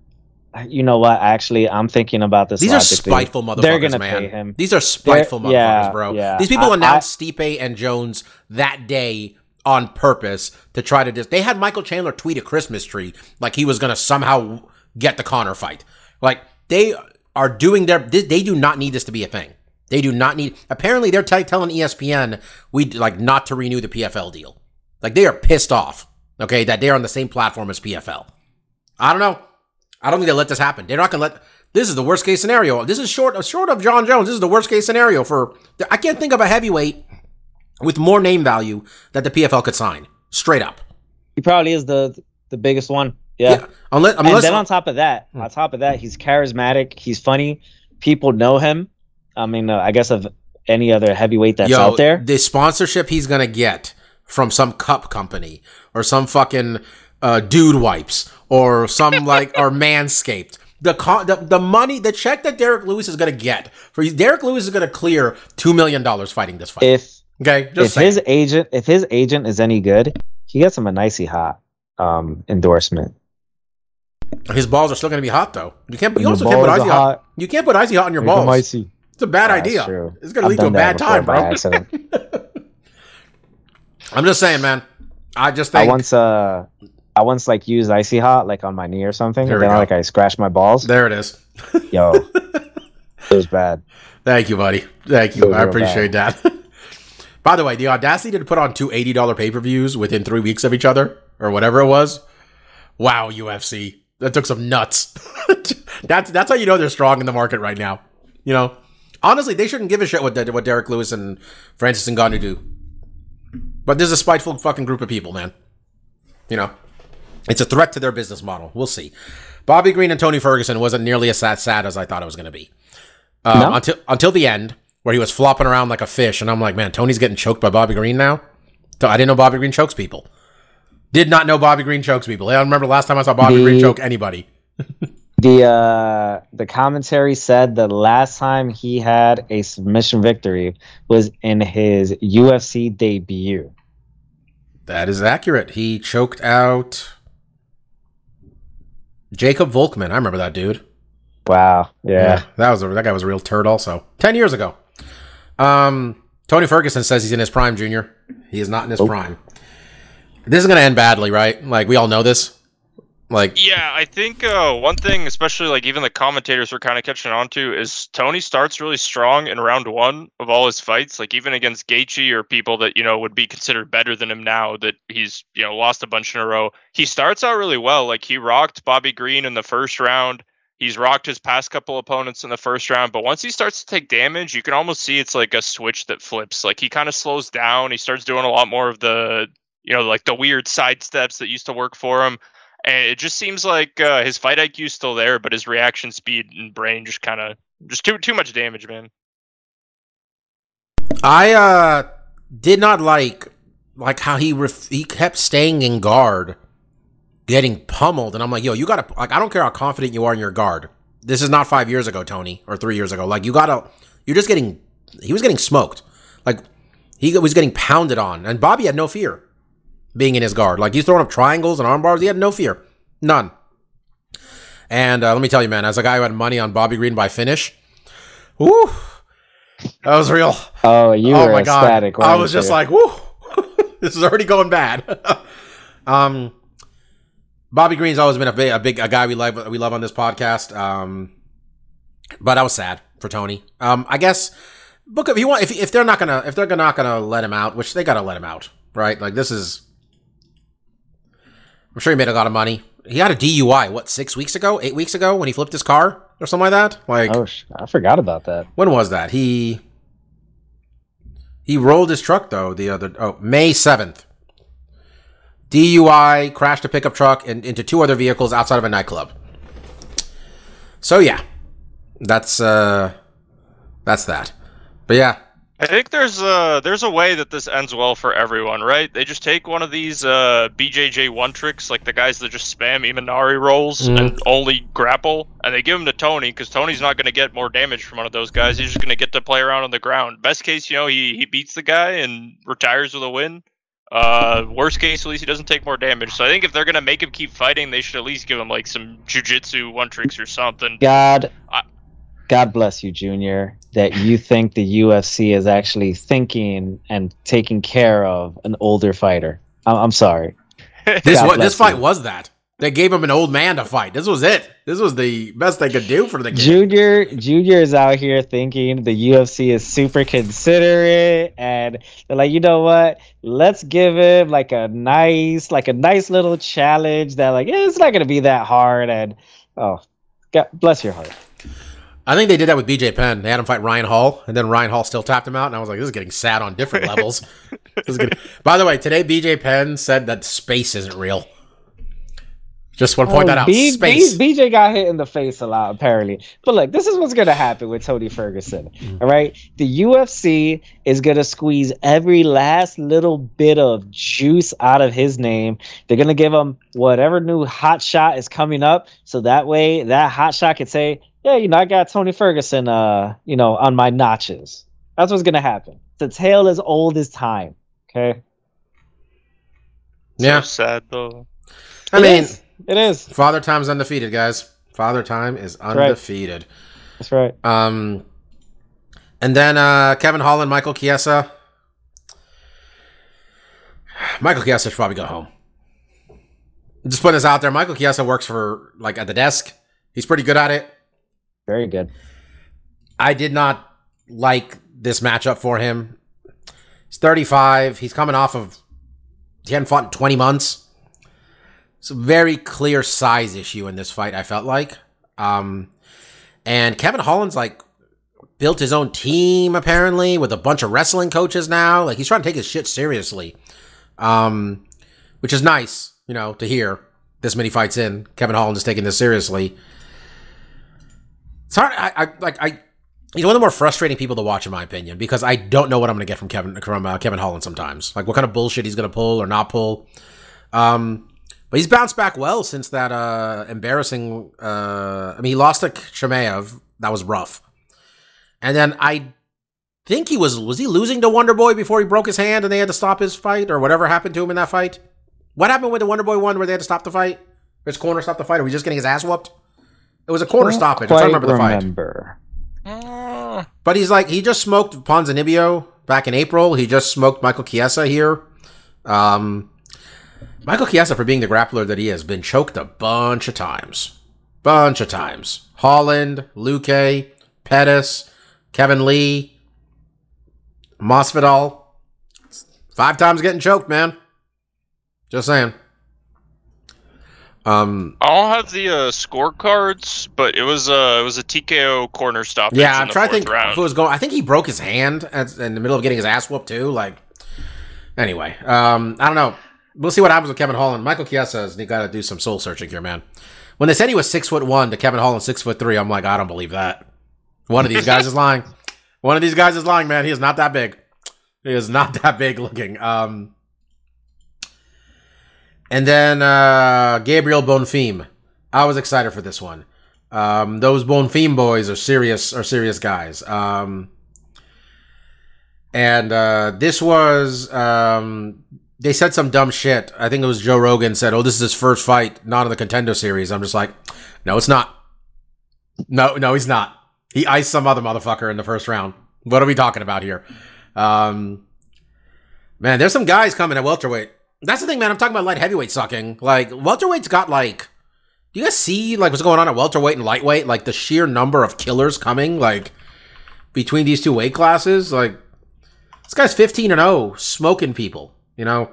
you know what? Actually, I'm thinking about this. These are spiteful motherfuckers, They're gonna man. pay him. These are spiteful They're- motherfuckers, yeah, bro. yeah. These people I- announced Stipe and Jones that day on purpose to try to just. They had Michael Chandler tweet a Christmas tree like he was going to somehow get the Conor fight. Like they are doing their. They, they do not need this to be a thing. They do not need. Apparently, they're t- telling ESPN we like not to renew the PFL deal. Like they are pissed off. Okay, that they're on the same platform as PFL. I don't know. I don't think they'll let this happen. They're not gonna let. This is the worst case scenario. This is short short of Jon Jones. This is the worst case scenario for. I can't think of a heavyweight with more name value that the PFL could sign. Straight up. He probably is the the biggest one. Yeah. Unless, and then on top of that, on top of that, he's charismatic. He's funny. People know him. I mean, uh, I guess of any other heavyweight that's Yo, out there. The sponsorship he's gonna get from some cup company or some fucking uh, dude wipes or some like or manscaped. The, con- the the money, the check that Derrick Lewis is gonna get for Derrick Lewis is gonna clear two million dollars fighting this fight. If okay, if saying. his agent if his agent is any good, he gets him a nicey hot um endorsement. His balls are still gonna be hot though. You can't. You also can't put icy hot. hot. You can't put icy hot on your Make 'em balls. icy. It's a bad That's idea. true. It's gonna I've lead to a bad that before time, bro. I'm just saying, man. I just I once uh I once like used icy hot like on my knee or something, and then go. like I scratched my balls. there it is. Yo, it was bad. Thank you, buddy. Thank you. I appreciate that. By the way, the audacity to put on two $80 pay per views within three weeks of each other, or whatever it was. Wow, UFC. That took some nuts. that's that's how you know they're strong in the market right now. You know, honestly, they shouldn't give a shit what what Derrick Lewis and Francis Ngannou do. But there's a spiteful fucking group of people, man. You know, it's a threat to their business model. We'll see. Bobby Green and Tony Ferguson wasn't nearly as sad, sad as I thought it was going to be. Um, No? Until until the end, where he was flopping around like a fish, and I'm like, man, Tony's getting choked by Bobby Green now. I didn't know Bobby Green chokes people. Did not know Bobby Green chokes people. I don't remember last time I saw Bobby The- Green choke anybody. The uh the commentary said the last time he had a submission victory was in his UFC debut. That is accurate. He choked out Jacob Volkman. I remember that dude. Wow. Yeah. that was a, that guy was a real turd. Also, ten years ago. Um, Tony Ferguson says he's in his prime, Junior. He is not in his Nope. prime. This is gonna end badly, right? Like we all know this. Like Yeah, I think uh, one thing, especially like even the commentators were kind of catching on to, is Tony starts really strong in round one of all his fights. Like even against Gaethje or people that you know would be considered better than him now that he's you know lost a bunch in a row. He starts out really well. Like he rocked Bobby Green in the first round. He's rocked his past couple opponents in the first round, but once he starts to take damage, you can almost see it's like a switch that flips. Like he kind of slows down. He starts doing a lot more of the you know like the weird side steps that used to work for him and it just seems like uh, his fight IQ is still there, but his reaction speed and brain just kind of just too too much damage, man. I uh did not like like how he ref- he kept staying in guard, getting pummeled, and I'm like, yo, you gotta like I don't care how confident you are in your guard. This is not five years ago, Tony, or three years ago. Like you gotta, you're just getting. He was getting smoked. Like he was getting pounded on, and Bobby had no fear being in his guard. Like he's throwing up triangles and arm bars. He had no fear, none. And uh, let me tell you, man, as a guy who had money on Bobby Green by finish, whoo, that was real. Oh, you oh were my god! ecstatic. I was just you? like, "Woo, this is already going bad." um, Bobby Green's always been a big, a big, a guy we love, we love on this podcast. Um, but I was sad for Tony. Um, I guess book if you want, if if they're not gonna, if they're not gonna let him out, which they gotta let him out, right? Like this is, I'm sure he made a lot of money. He had a DUI, what six weeks ago, eight weeks ago, when he flipped his car or something like that. Like, oh, I forgot about that. when was that? He he rolled his truck though the other oh May seventh. DUI crashed a pickup truck and into two other vehicles outside of a nightclub. So yeah, that's uh that's that. But yeah, I think there's a there's a way that this ends well for everyone, right? They just take one of these uh, BJJ one tricks, like the guys that just spam Imanari rolls Mhm. and only grapple, and they give them to Tony because Tony's not going to get more damage from one of those guys. He's just going to get to play around on the ground. Best case, you know, he he beats the guy and retires with a win. Uh, worst case, at least he doesn't take more damage. So I think if they're gonna make him keep fighting, they should at least give him like some jujitsu one tricks or something. God, I- God bless you, Junior, that you think the UFC is actually thinking and taking care of an older fighter. I'm, I'm sorry. this what this fight you. was that. They gave him an old man to fight. This was it. This was the best they could do for the game. Junior Junior is out here thinking the UFC is super considerate and they're like, you know what? Let's give him like a nice, like a nice little challenge that like eh, it's not gonna be that hard and oh God bless your heart. I think they did that with BJ Penn. They had him fight Ryan Hall, and then Ryan Hall still tapped him out. And I was like, this is getting sad on different levels. This is getting- By the way, today BJ Penn said that space isn't real. Just want to point Oh, that out. B- space. B- BJ got hit in the face a lot, apparently. But look, this is what's going to happen with Tony Ferguson. Mm. All right. The UFC is going to squeeze every last little bit of juice out of his name. They're going to give him whatever new hot shot is coming up. So that way, that hot shot could say, yeah, you know, I got Tony Ferguson, uh, you know, on my notches. That's what's going to happen. The tale is old as time. Okay. yeah. So sad though. I It mean, is. it is. Father Time's undefeated, guys. Father Time is right. undefeated. That's right. Um, and then uh, Kevin Holland, Michael Chiesa. Michael Chiesa should probably go home. Just putting this out there. Michael Chiesa works for like at the desk. He's pretty good at it. Very good. I did not like this matchup for him. He's 35. He's coming off of he hadn't fought in 20 months. It's a very clear size issue in this fight, I felt like. Um, and Kevin Holland's like built his own team apparently with a bunch of wrestling coaches now. Like he's trying to take his shit seriously. Um, which is nice, you know, to hear this many fights in. Kevin Holland is taking this seriously. It's hard. I, I like I. He's one of the more frustrating people to watch, in my opinion, because I don't know what I'm going to get from Kevin from uh, Kevin Holland sometimes. Like what kind of bullshit he's going to pull or not pull. Um, but he's bounced back well since that uh, embarrassing. Uh, I mean, he lost to Chimaev. That was rough. And then I think he was was he losing to Wonder Boy before he broke his hand and they had to stop his fight or whatever happened to him in that fight. What happened with the Wonder Boy one where they had to stop the fight? His corner stopped the fight, or was he just getting his ass whooped? It was a quarter Don't stoppage. I'm trying remember the fight. remember. Uh, But he's like he just smoked Ponzinibbio back in April. He just smoked Michael Chiesa here. Um, Michael Chiesa, for being the grappler that he has, been choked a bunch of times, bunch of times. Holland, Luque, Pettis, Kevin Lee, Masvidal, five times getting choked, man. Just saying. Um, I don't have the uh, scorecards, but it was uh, it was a TKO corner stoppage. Yeah, I'm trying to think round. if it was going. I think he broke his hand at, in the middle of getting his ass whooped too. Like, anyway, um, I don't know. We'll see what happens with Kevin Holland. Michael Chiesa has got to do some soul searching here, man. When they said he was six foot one to Kevin Holland six foot three, I'm like, I don't believe that. One of these guys is lying. One of these guys is lying, man. He is not that big. He is not that big looking. Um, and then uh, Gabriel Bonfim. I was excited for this one. Um, those Bonfim boys are serious are serious guys. Um, and uh, this was um, they said some dumb shit. I think it was Joe Rogan said, "Oh, this is his first fight, not in the contender series." I'm just like, no, it's not. No, no, he's not. He iced some other motherfucker in the first round. What are we talking about here? Um, man, there's some guys coming at welterweight. That's the thing, man. I'm talking about light heavyweight sucking. Like welterweight's got like do you guys see like what's going on at welterweight and lightweight? Like the sheer number of killers coming like between these two weight classes. Like this guy's 15 and 0, smoking people. You know,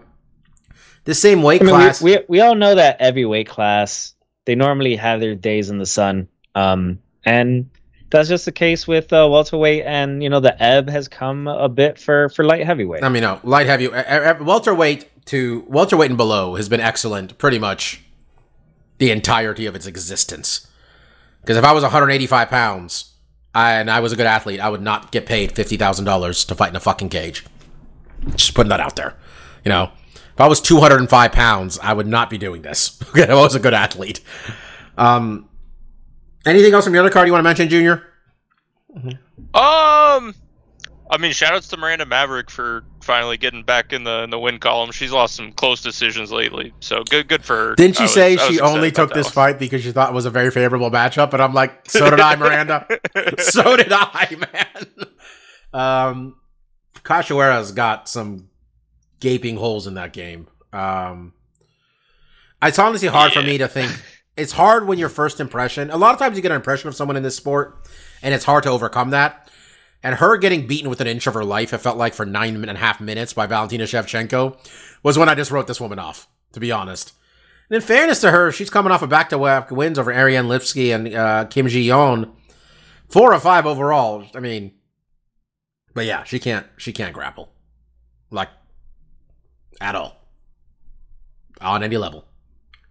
this same weight I mean, class. we, we we all know that every weight class they normally have their days in the sun, um, and that's just the case with uh, welterweight. And you know, the ebb has come a bit for for light heavyweight. I mean, no light heavy. welterweight to welterweight and below has been excellent, pretty much the entirety of its existence. Because if I was 185 pounds and I was a good athlete, I would not get paid fifty thousand dollars to fight in a fucking cage. Just putting that out there. You know, if I was 205 pounds, I would not be doing this. Okay, I was a good athlete. Um, anything else from the other card you want to mention, Junior? Um, I mean, shoutouts to Miranda Maverick for finally getting back in the in the win column. She's lost some close decisions lately, so good good for her. Didn't she I say was she only took this one. fight because she thought it was a very favorable matchup? And I'm like, so did I, Miranda. so did I, man. Um, Cachoeira's got some gaping holes in that game. Um, It's honestly hard for me to think. It's hard when your first impression. A lot of times you get an impression of someone in this sport, and it's hard to overcome that. And her getting beaten with an inch of her life, it felt like for nine and a half minutes by Valentina Shevchenko, was when I just wrote this woman off. To be honest. And in fairness to her, she's coming off a back-to-back wins over Ariane Lipski and uh, Kim Ji Yeon, four or five overall. I mean, but yeah, she can't. She can't grapple, like at all, on any level.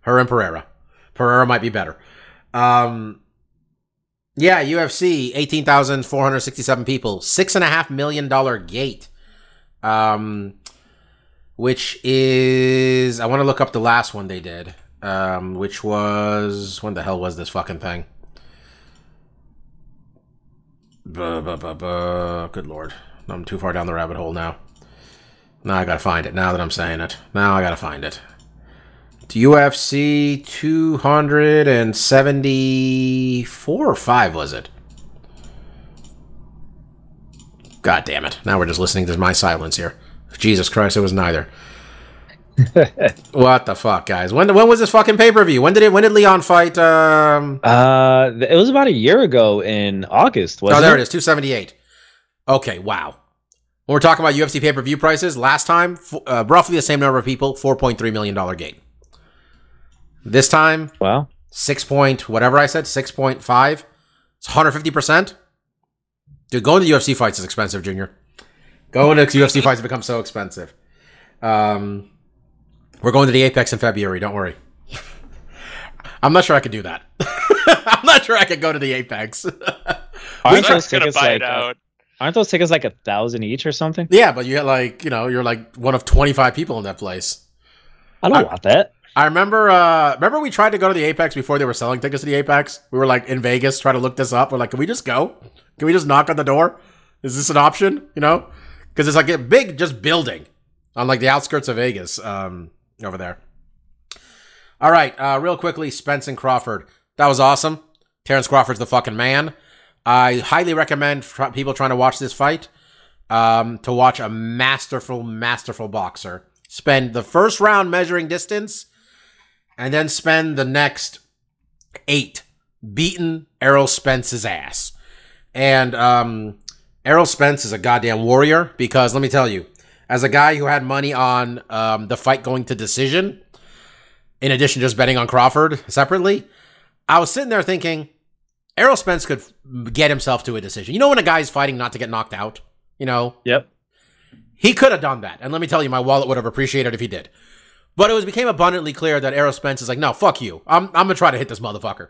Her and Pereira. Pereira might be better. Um, yeah, UFC, 18,467 people, $6.5 million gate. Um, which is, I want to look up the last one they did, um, which was, when the hell was this fucking thing? Buh, buh, buh, buh. Good lord. I'm too far down the rabbit hole now. Now I gotta find it, now that I'm saying it. Now I gotta find it. UFC 274 or 5 was it? God damn it. Now we're just listening to my silence here. Jesus Christ, it was neither. what the fuck, guys? When when was this fucking pay-per-view? When did it when did Leon fight um Uh, it was about a year ago in August. Wasn't Oh, there it it is, 278. Okay, wow. When we're talking about UFC pay-per-view prices, last time uh, roughly the same number of people, 4.3 million dollar gate. This time Wow. six point whatever I said, six point five. It's one hundred fifty percent. Dude, going to UFC fights is expensive, Junior. Going to UFC fights has become so expensive. Um, we're going to the Apex in February. Don't worry. I'm not sure I could do that. I'm not sure I could go to the Apex. Aren't those tickets like? it out. Aren't those tickets like a thousand each or something? yeah, but you get like you know you're like one of 25 people in that place. I don't I- want that. I remember uh remember we tried to go to the Apex before they were selling tickets to the Apex? We were like in Vegas trying to look this up. We're like, can we just go? Can we just knock on the door? Is this an option? You know? Because it's like a big just building on like the outskirts of Vegas, um, over there. All right, uh, real quickly, Spence and Crawford. That was awesome. Terrence Crawford's the fucking man. I highly recommend tr- people trying to watch this fight um, to watch a masterful, masterful boxer spend the first round measuring distance and then spend the next eight beating Errol Spence's ass. And um, Errol Spence is a goddamn warrior because let me tell you, as a guy who had money on um, the fight going to decision, in addition to just betting on Crawford separately, I was sitting there thinking, Errol Spence could get himself to a decision. You know when a guy's fighting not to get knocked out? You know, Yep. he could have done that. And let me tell you, my wallet would have appreciated if he did. But it was became abundantly clear that Errol Spence is like, no, fuck you. I'm, I'm gonna try to hit this motherfucker.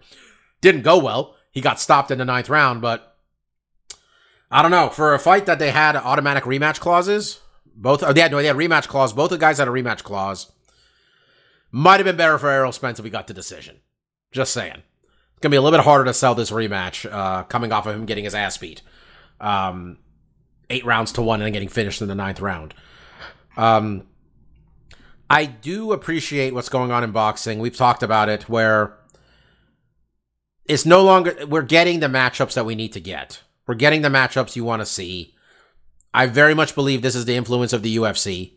Didn't go well. He got stopped in the ninth round, but I don't know. For a fight that they had automatic rematch clauses, both oh, they had no, they had rematch clause. Both the guys had a rematch clause. Might have been better for Errol Spence if we got the decision. Just saying. It's gonna be a little bit harder to sell this rematch, uh, coming off of him getting his ass beat. Um, eight rounds to one and then getting finished in the ninth round. Um, I do appreciate what's going on in boxing. We've talked about it where it's no longer, we're getting the matchups that we need to get. We're getting the matchups you want to see. I very much believe this is the influence of the UFC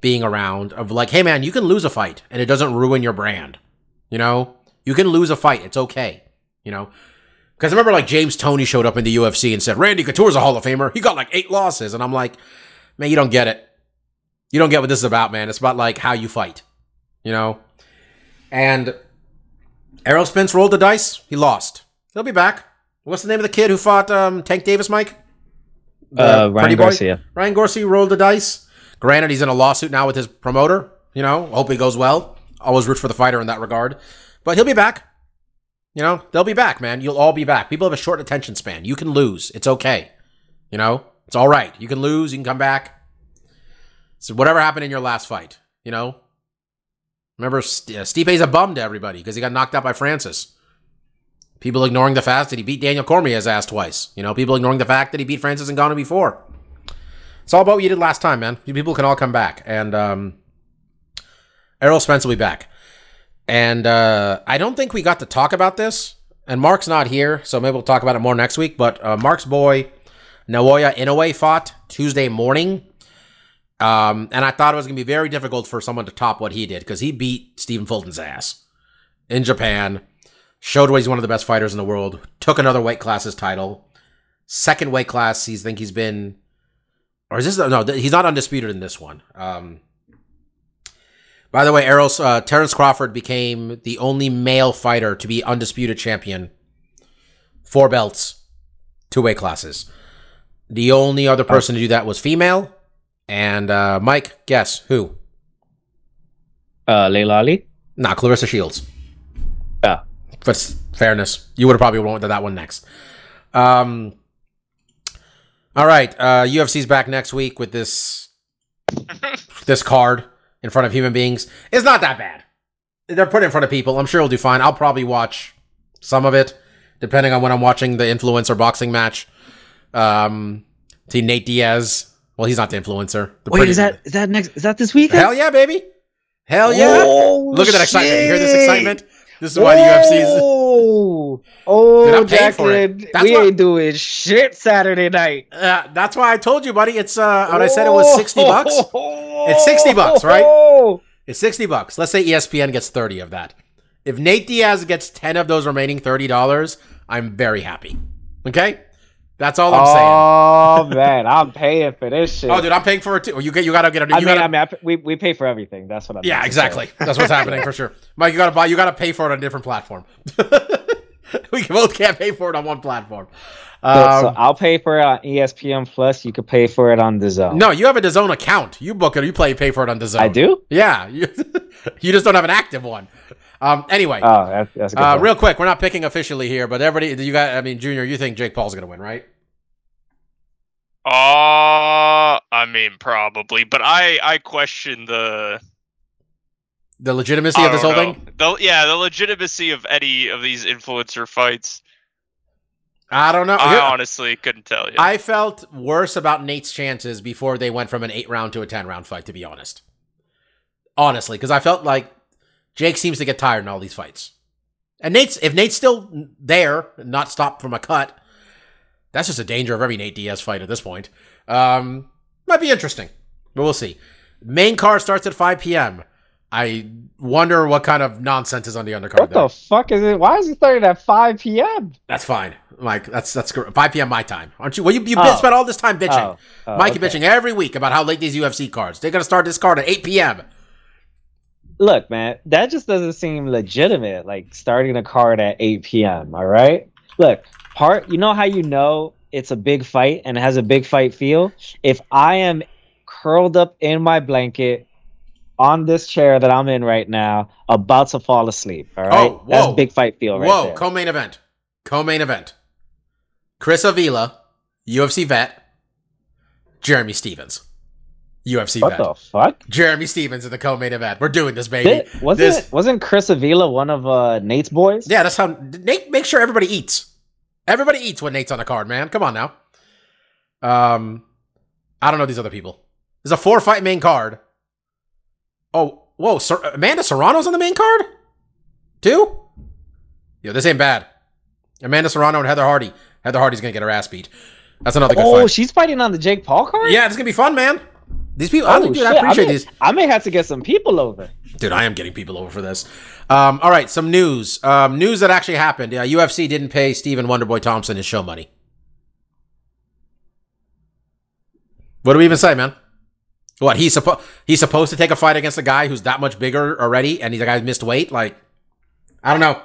being around of like, hey man, you can lose a fight and it doesn't ruin your brand. You know, you can lose a fight. It's okay. You know, because I remember like James Toney showed up in the UFC and said, Randy Couture's a Hall of Famer. He got like eight losses. And I'm like, man, you don't get it. You don't get what this is about, man. It's about like how you fight, you know? And Errol Spence rolled the dice. He lost. He'll be back. What's the name of the kid who fought um, Tank Davis, Mike? The Uh, Ryan? Garcia. Ryan Garcia rolled the dice. Granted, he's in a lawsuit now with his promoter. You know, hope it goes well. Always root for the fighter in that regard. But he'll be back. You know, they'll be back, man. You'll all be back. People have a short attention span. You can lose. It's okay. You know, it's all right. You can lose. You can come back. So whatever happened in your last fight, you know. Remember, uh, Stipe's a bum to everybody because he got knocked out by Francis. People ignoring the fact that he beat Daniel Cormier's ass twice. You know, people ignoring the fact that he beat Francis and Ngannou before. It's all about what you did last time, man. You people can all come back, and um, Errol Spence will be back. And uh, I don't think we got to talk about this. And Mark's not here, so maybe we'll talk about it more next week. But uh, Mark's boy, Naoya Inoue, fought Tuesday morning. Um, and I thought it was going to be very difficult for someone to top what he did because he beat Stephen Fulton's ass in Japan, showed why he's one of the best fighters in the world, took another weight class's title. Second weight class, he's think he's been, or is this no? He's not undisputed in this one. Um, by the way, Errol uh, Terrence Crawford became the only male fighter to be undisputed champion, four belts, two weight classes. The only other person to do that was female. And uh, Mike, guess who? Uh, Laila Ali. Nah, Claressa Shields. Yeah. For fairness, you would have probably went to that one next. Um. All right, uh, UFC's back next week with this this card in front of human beings. It's not that bad. They're put in front of people. I'm sure it'll do fine. I'll probably watch some of it, depending on when I'm watching the influencer boxing match. Um, see Nate Diaz. Well, he's not the influencer. The Wait, is that is that next? Is that this weekend? Hell yeah, baby! Hell yeah! Oh, Look at that excitement. You hear this excitement? This is why the UFC's. Oh, oh, it. We what- ain't doing shit Saturday night. Uh, that's why I told you, buddy. It's uh, when I said it was sixty bucks. It's 60 bucks, right? It's sixty bucks. Let's say ESPN gets thirty of that. If Nate Diaz gets ten of those remaining thirty dollars, I'm very happy. Okay, that's all I'm saying. Oh man, I'm paying for this shit. Oh, dude, I'm paying for it too. You get, you gotta get a. You I mean, gotta, I mean, I, we we pay for everything. That's what I'm. Saying. Yeah, exactly. That's what's happening for sure. Mike, you gotta buy. You gotta pay for it on a different platform. we both can't pay for it on one platform. So, Um, so I'll pay for it on ESPN Plus. You could pay for it on DAZN. no, you have a DAZN account. You book it. You play. Pay for it on DAZN. I do. Yeah, you, you just don't have an active one. Um. Anyway, Oh, that's, that's a good. uh, real quick, we're not picking officially here, but everybody, you got. I mean, Junior, you think Jake Paul's gonna win, right? Uh, I mean, probably, but I I question the The legitimacy I of this whole know. thing. The, yeah, the legitimacy of any of these influencer fights. I don't know. I Here- honestly couldn't tell you. I felt worse about Nate's chances before they went from an eight round to a ten round fight. To be honest, honestly, because I felt like Jake seems to get tired in all these fights, and Nate's if Nate's still there, not stopped from a cut, that's just a danger of every Nate Diaz fight at this point. Um, might be interesting, but we'll see. Main card starts at five p.m. I wonder what kind of nonsense is on the undercard. What there. the fuck is it? Why is it starting at 5 p.m.? That's fine, Mike. That's that's gr- 5 p.m. my time, aren't you? Well, you you Oh. spent all this time bitching. Oh, oh, Mike, you okay. bitching every week about how late these UFC cards. They're gonna start this card at 8 p.m. Look, man, that just doesn't seem legitimate. Like starting a card at 8 p.m. All right. Look, part. You know how you know it's a big fight and it has a big fight feel. If I am curled up in my blanket on this chair that I'm in right now, about to fall asleep. All right. Oh, That's whoa. big fight feel right Whoa, there. co-main event, co-main event. Chris Avila, UFC vet. Jeremy Stephens, UFC what vet. the fuck? Jeremy Stephens in the co-main event. We're doing this, baby. Wasn't This- wasn't Chris Avila one of uh, Nate's boys? Yeah, that's how Nate make sure everybody eats. Everybody eats when Nate's on the card, man. Come on now. Um, I don't know these other people. There's a four fight main card. Oh, whoa! Amanda Serrano's on the main card, Two. Yo, this ain't bad. Amanda Serrano and Heather Hardy. Heather Hardy's gonna get her ass beat. That's another good Oh, fight. she's fighting on the Jake Paul card. Yeah, it's gonna be fun, man. These people, I Oh, think, dude, shit. I appreciate may, these. I may have to get some people over. Dude, I am getting people over for this. Um, all right, some news. Um, news that actually happened. Uh, UFC didn't pay Stephen Wonderboy Thompson his show money. What do we even say, man? What he's supposed he's supposed to take a fight against a guy who's that much bigger already, and he's a guy missed weight. Like, I don't know.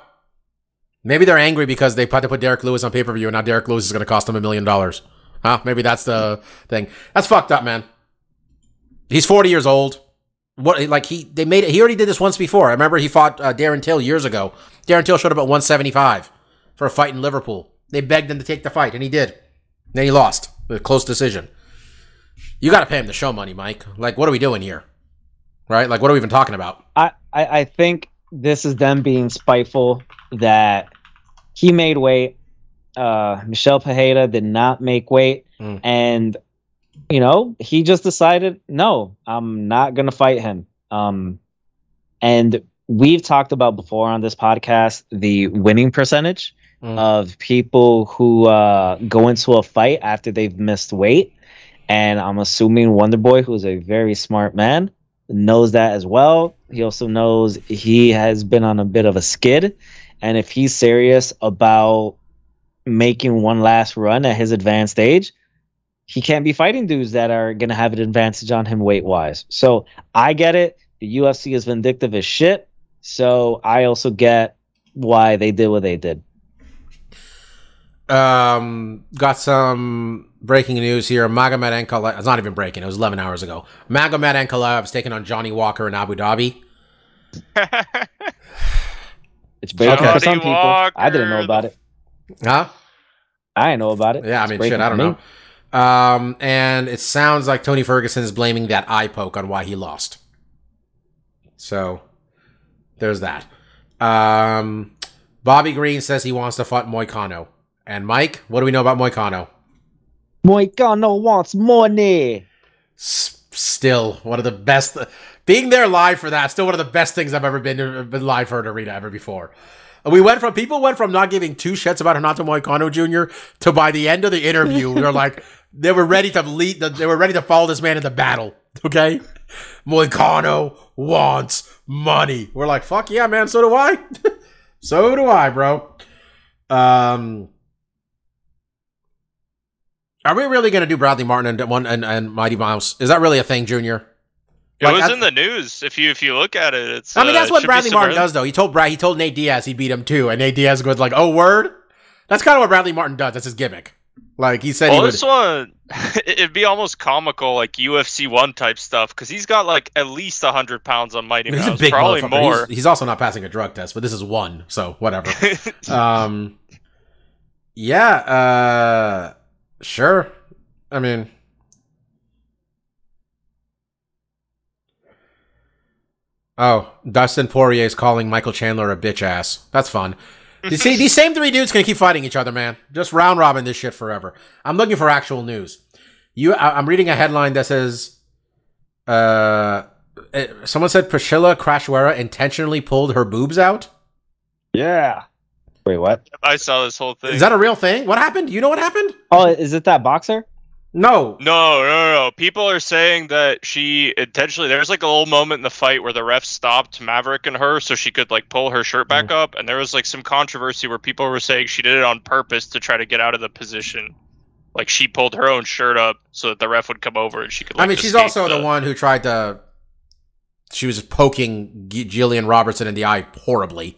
Maybe they're angry because they had to put Derrick Lewis on pay per view, and now Derrick Lewis is going to cost them a million dollars. Huh? Maybe that's the thing. That's fucked up, man. He's forty years old. What like he they made it. He already did this once before. I remember he fought uh, Darren Till years ago. Darren Till showed up at 175 for a fight in Liverpool. They begged him to take the fight, and he did. Then he lost with a close decision. You got to pay him the show money, Mike. Like, what are we doing here? Right? Like, what are we even talking about? I, I, I think this is them being spiteful that he made weight. Uh, Michel Pereira did not make weight, Mm. and you know he just decided, no, I'm not gonna fight him. Um, and we've talked about before on this podcast the winning percentage Mm. of people who uh, go into a fight after they've missed weight, And I'm assuming Wonder Boy, who's a very smart man, knows that as well. He also knows he has been on a bit of a skid. And if he's serious about making one last run at his advanced age, he can't be fighting dudes that are going to have an advantage on him weight wise. So I get it. The UFC is vindictive as shit. So I also get why they did what they did. Um, got some breaking news here. Magomed Ankalaev, it's not even breaking, it was 11 hours ago. Magomed Ankalaev is taking on Johnny Walker in Abu Dhabi. It's breaking Okay. for some Johnny people. I didn't know about it. Huh? I didn't know about it. Yeah, I mean, shit, I don't me. Um, and it sounds like Tony Ferguson is blaming that eye poke on why he lost. So there's that. Um, Bobby Green says he wants to fight Moicano. And Mike, what do we know about Moicano? Moicano wants money. S- still one of the best. Being there live for that, still one of the best things I've ever been been live for an arena ever before. We went from people went from not giving two shits about Renato Moicano Jr. to by the end of the interview, we were like they were ready to lead. They were ready to follow this man into battle. Okay, Moicano wants money. We're like, fuck yeah, man. So do I. so do I, bro. Um. Are we really going to do Bradley Martin and one and, and Mighty Mouse? Is that really a thing, Junior? It Like, was I- in the news. If you if you look at it, it's. I mean, uh, that's it what Bradley Martin does, though. He told Brad, he told Nate Diaz he beat him too, and Nate Diaz goes like, "Oh, word." That's kind of what Bradley Martin does. That's his gimmick. Like he said, Well, he would. this one, it'd be almost comical, like UFC one type stuff, because he's got like at least hundred pounds on Mighty He's a Mouse, probably more. He's, he's also not passing a drug test, but this is one, so whatever. um, yeah, uh, sure. I mean, oh, Dustin Poirier is calling Michael Chandler a bitch ass. That's fun. You see, these same three dudes gonna keep fighting each other, man. Just round robin this shit forever. I'm looking for actual news. You, I, I'm reading a headline that says, uh, eh, someone said Priscilla Cachoeira intentionally pulled her boobs out. Yeah. Wait, what? I saw this whole thing. Is that a real thing? What happened? You know what happened? Oh, is it that boxer? No. No, no, no, no. People are saying that she intentionally. There's like a little moment in the fight where the ref stopped Maverick and her so she could like pull her shirt back Mm. up, and there was like some controversy where people were saying she did it on purpose to try to get out of the position. Like she pulled her own shirt up so that the ref would come over and she could. Like, I mean, she's also the one who tried to. She was poking G- Jillian Robertson in the eye horribly.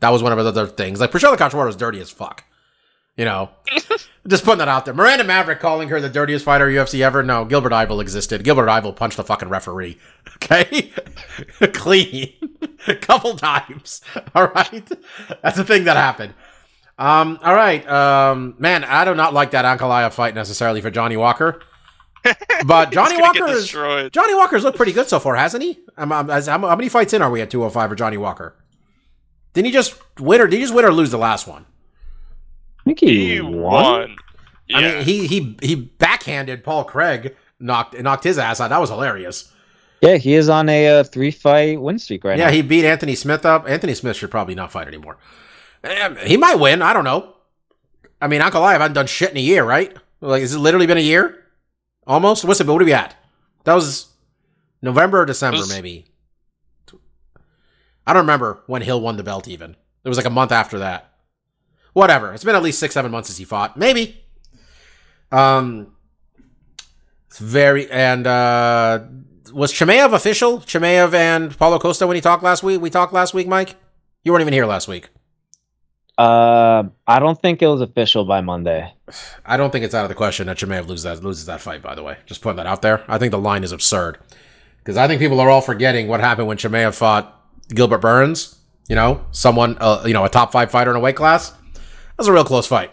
That was one of her other things. Like Priscilla Cachoeira was dirty as fuck. You know, just putting that out there. Miranda Maverick calling her the dirtiest fighter UFC ever. No, Gilbert Yvel existed. Gilbert Yvel punched the fucking referee. Okay, clean, a couple times. All right, that's the thing that happened. Um, all right, um, man, I do not like that Ankalaev fight necessarily for Johnny Walker. But Johnny Walker is. Johnny Walker's looked pretty good so far, hasn't he? Um, as- how, how many fights in are we at 205 for Johnny Walker? Didn't he just win or did he just win or lose the last one? I think he, He won. won. Yeah. I mean, he he he backhanded Paul Craig, knocked knocked his ass out. That was hilarious. Yeah, he is on a uh, three fight win streak right yeah, now. Yeah, he beat Anthony Smith up. Anthony Smith should probably not fight anymore. Um, he might win. I don't know. I mean, Uncle I haven't done shit in a year, right? Like, has it literally been a year? Almost. What's it? What are we at? That was November or December, was- maybe. I don't remember when Hill won the belt. Even it was like a month after that. Whatever. It's been at least six, seven months since he fought. Maybe. Um. It's very and uh was Chimaev official? Chimaev and Paulo Costa when he talked last week. We talked last week, Mike. You weren't even here last week. Uh, I don't think it was official by Monday. I don't think it's out of the question that Chimaev loses that loses that fight. By the way, just putting that out there. I think the line is absurd because I think people are all forgetting what happened when Chimaev fought Gilbert Burns. You know, someone, uh, you know, a top five fighter in a weight class. That was a real close fight.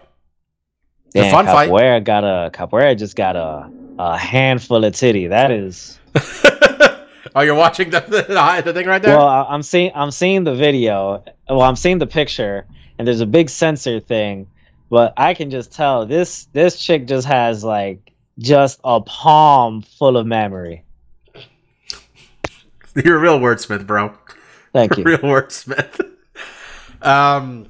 Damn, fun fight. Cachoeira got a Cachoeira just got a a handful of titty. That is oh, you're watching the, the, the thing right there. well. I'm seeing I'm seeing the video. Well, I'm seeing the picture, and there's a big sensor thing. But I can just tell this this chick just has like just a palm full of memory. you're a real wordsmith, bro. Thank you. real wordsmith. um,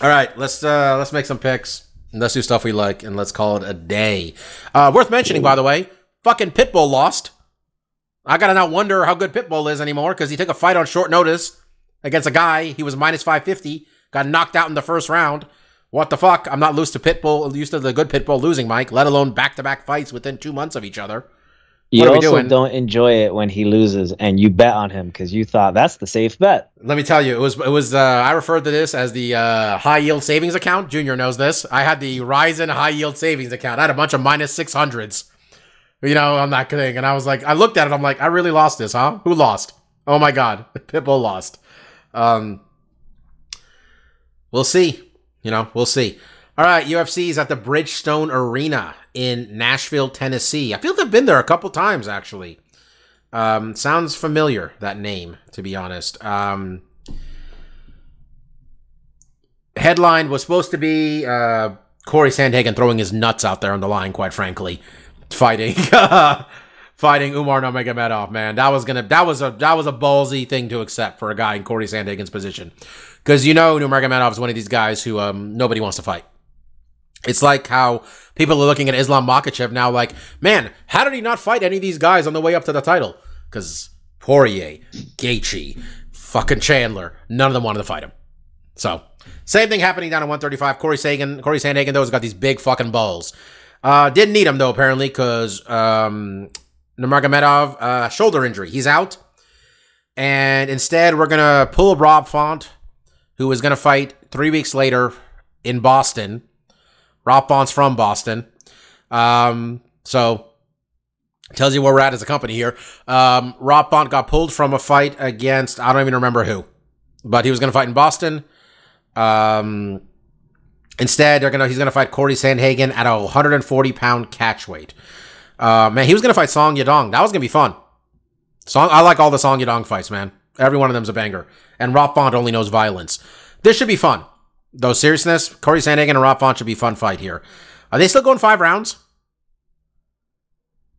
all right, let's uh let's make some picks. Let's do stuff we like, and let's call it a day. Uh, worth mentioning, by the way, fucking Pitbull lost. I gotta not wonder how good Pitbull is anymore because he took a fight on short notice against a guy. He was minus 550, got knocked out in the first round. What the fuck? I'm not used to Pitbull, used to the good Pitbull losing, Mike, let alone back to back fights within two months of each other. You What are we also don't enjoy it when he loses and you bet on him because you thought that's the safe bet. Let me tell you, it was it was. Uh, I referred to this as the uh, high yield savings account. Junior knows this. I had the Rizin high yield savings account. I had a bunch of minus six hundreds, you know, on that thing, and I was like, I looked at it. I'm like, I really lost this, huh? Who lost? Oh my god, Pitbull lost. Um, we'll see. You know, we'll see. All right, UFC is at the Bridgestone Arena in Nashville, Tennessee. I feel like I've been there a couple times actually. Um, sounds familiar that name, to be honest. Um, headline was supposed to be uh, Corey Sandhagen throwing his nuts out there on the line. Quite frankly, fighting fighting Umar Nurmagomedov. Man, that was gonna that was a that was a ballsy thing to accept for a guy in Corey Sandhagen's position, because you know Nurmagomedov is one of these guys who um, nobody wants to fight. It's like how people are looking at Islam Makhachev now, like, man, how did he not fight any of these guys on the way up to the title? Because Poirier, Gaethje, fucking Chandler, none of them wanted to fight him. So, same thing happening down at 135. Corey Sagan, Corey Sandhagen, has got these big fucking balls. Uh, didn't need him though, apparently, because um, Nurmagomedov uh, shoulder injury. He's out, and instead we're gonna pull Rob Font, who is gonna fight three weeks later in Boston. Rob Font's from Boston, um, so tells you where we're at as a company here. Um, Rob Font got pulled from a fight against I don't even remember who, but he was gonna fight in Boston. Um, instead, they're gonna he's gonna fight Corey Sandhagen at a 140 pound catch weight. Uh, man, he was gonna fight Song Yadong. That was gonna be fun. Song, I like all the Song Yadong fights, man. Every one of them's a banger. And Rob Font only knows violence. This should be fun. Though seriousness, Corey Sandhagen and Rob Font should be a fun fight here. Are they still going five rounds?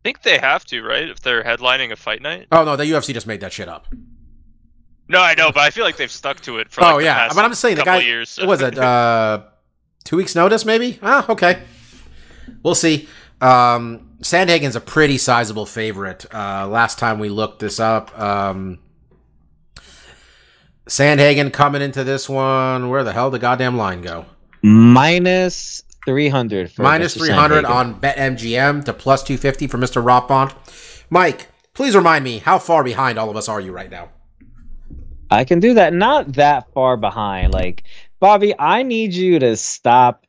I think they have to, right? If they're headlining a fight night. Oh no, the UFC just made that shit up. No, I know, but I feel like they've stuck to it for. Like oh yeah, but I'm just saying the guy. years. so- What was it? Uh, two weeks notice, maybe? Ah, okay. We'll see. Um, Sandhagen's a pretty sizable favorite. Uh, last time we looked this up, um, Sandhagen coming into this one. Where the hell did the goddamn line go? Minus 300 for Minus Mr. 300 Sandhagen. on BetMGM to plus 250 for Mr. Rob Font. Mike, please remind me, how far behind all of us are you right now? I can do that. Not that far behind. Like, Bobby, I need you to stop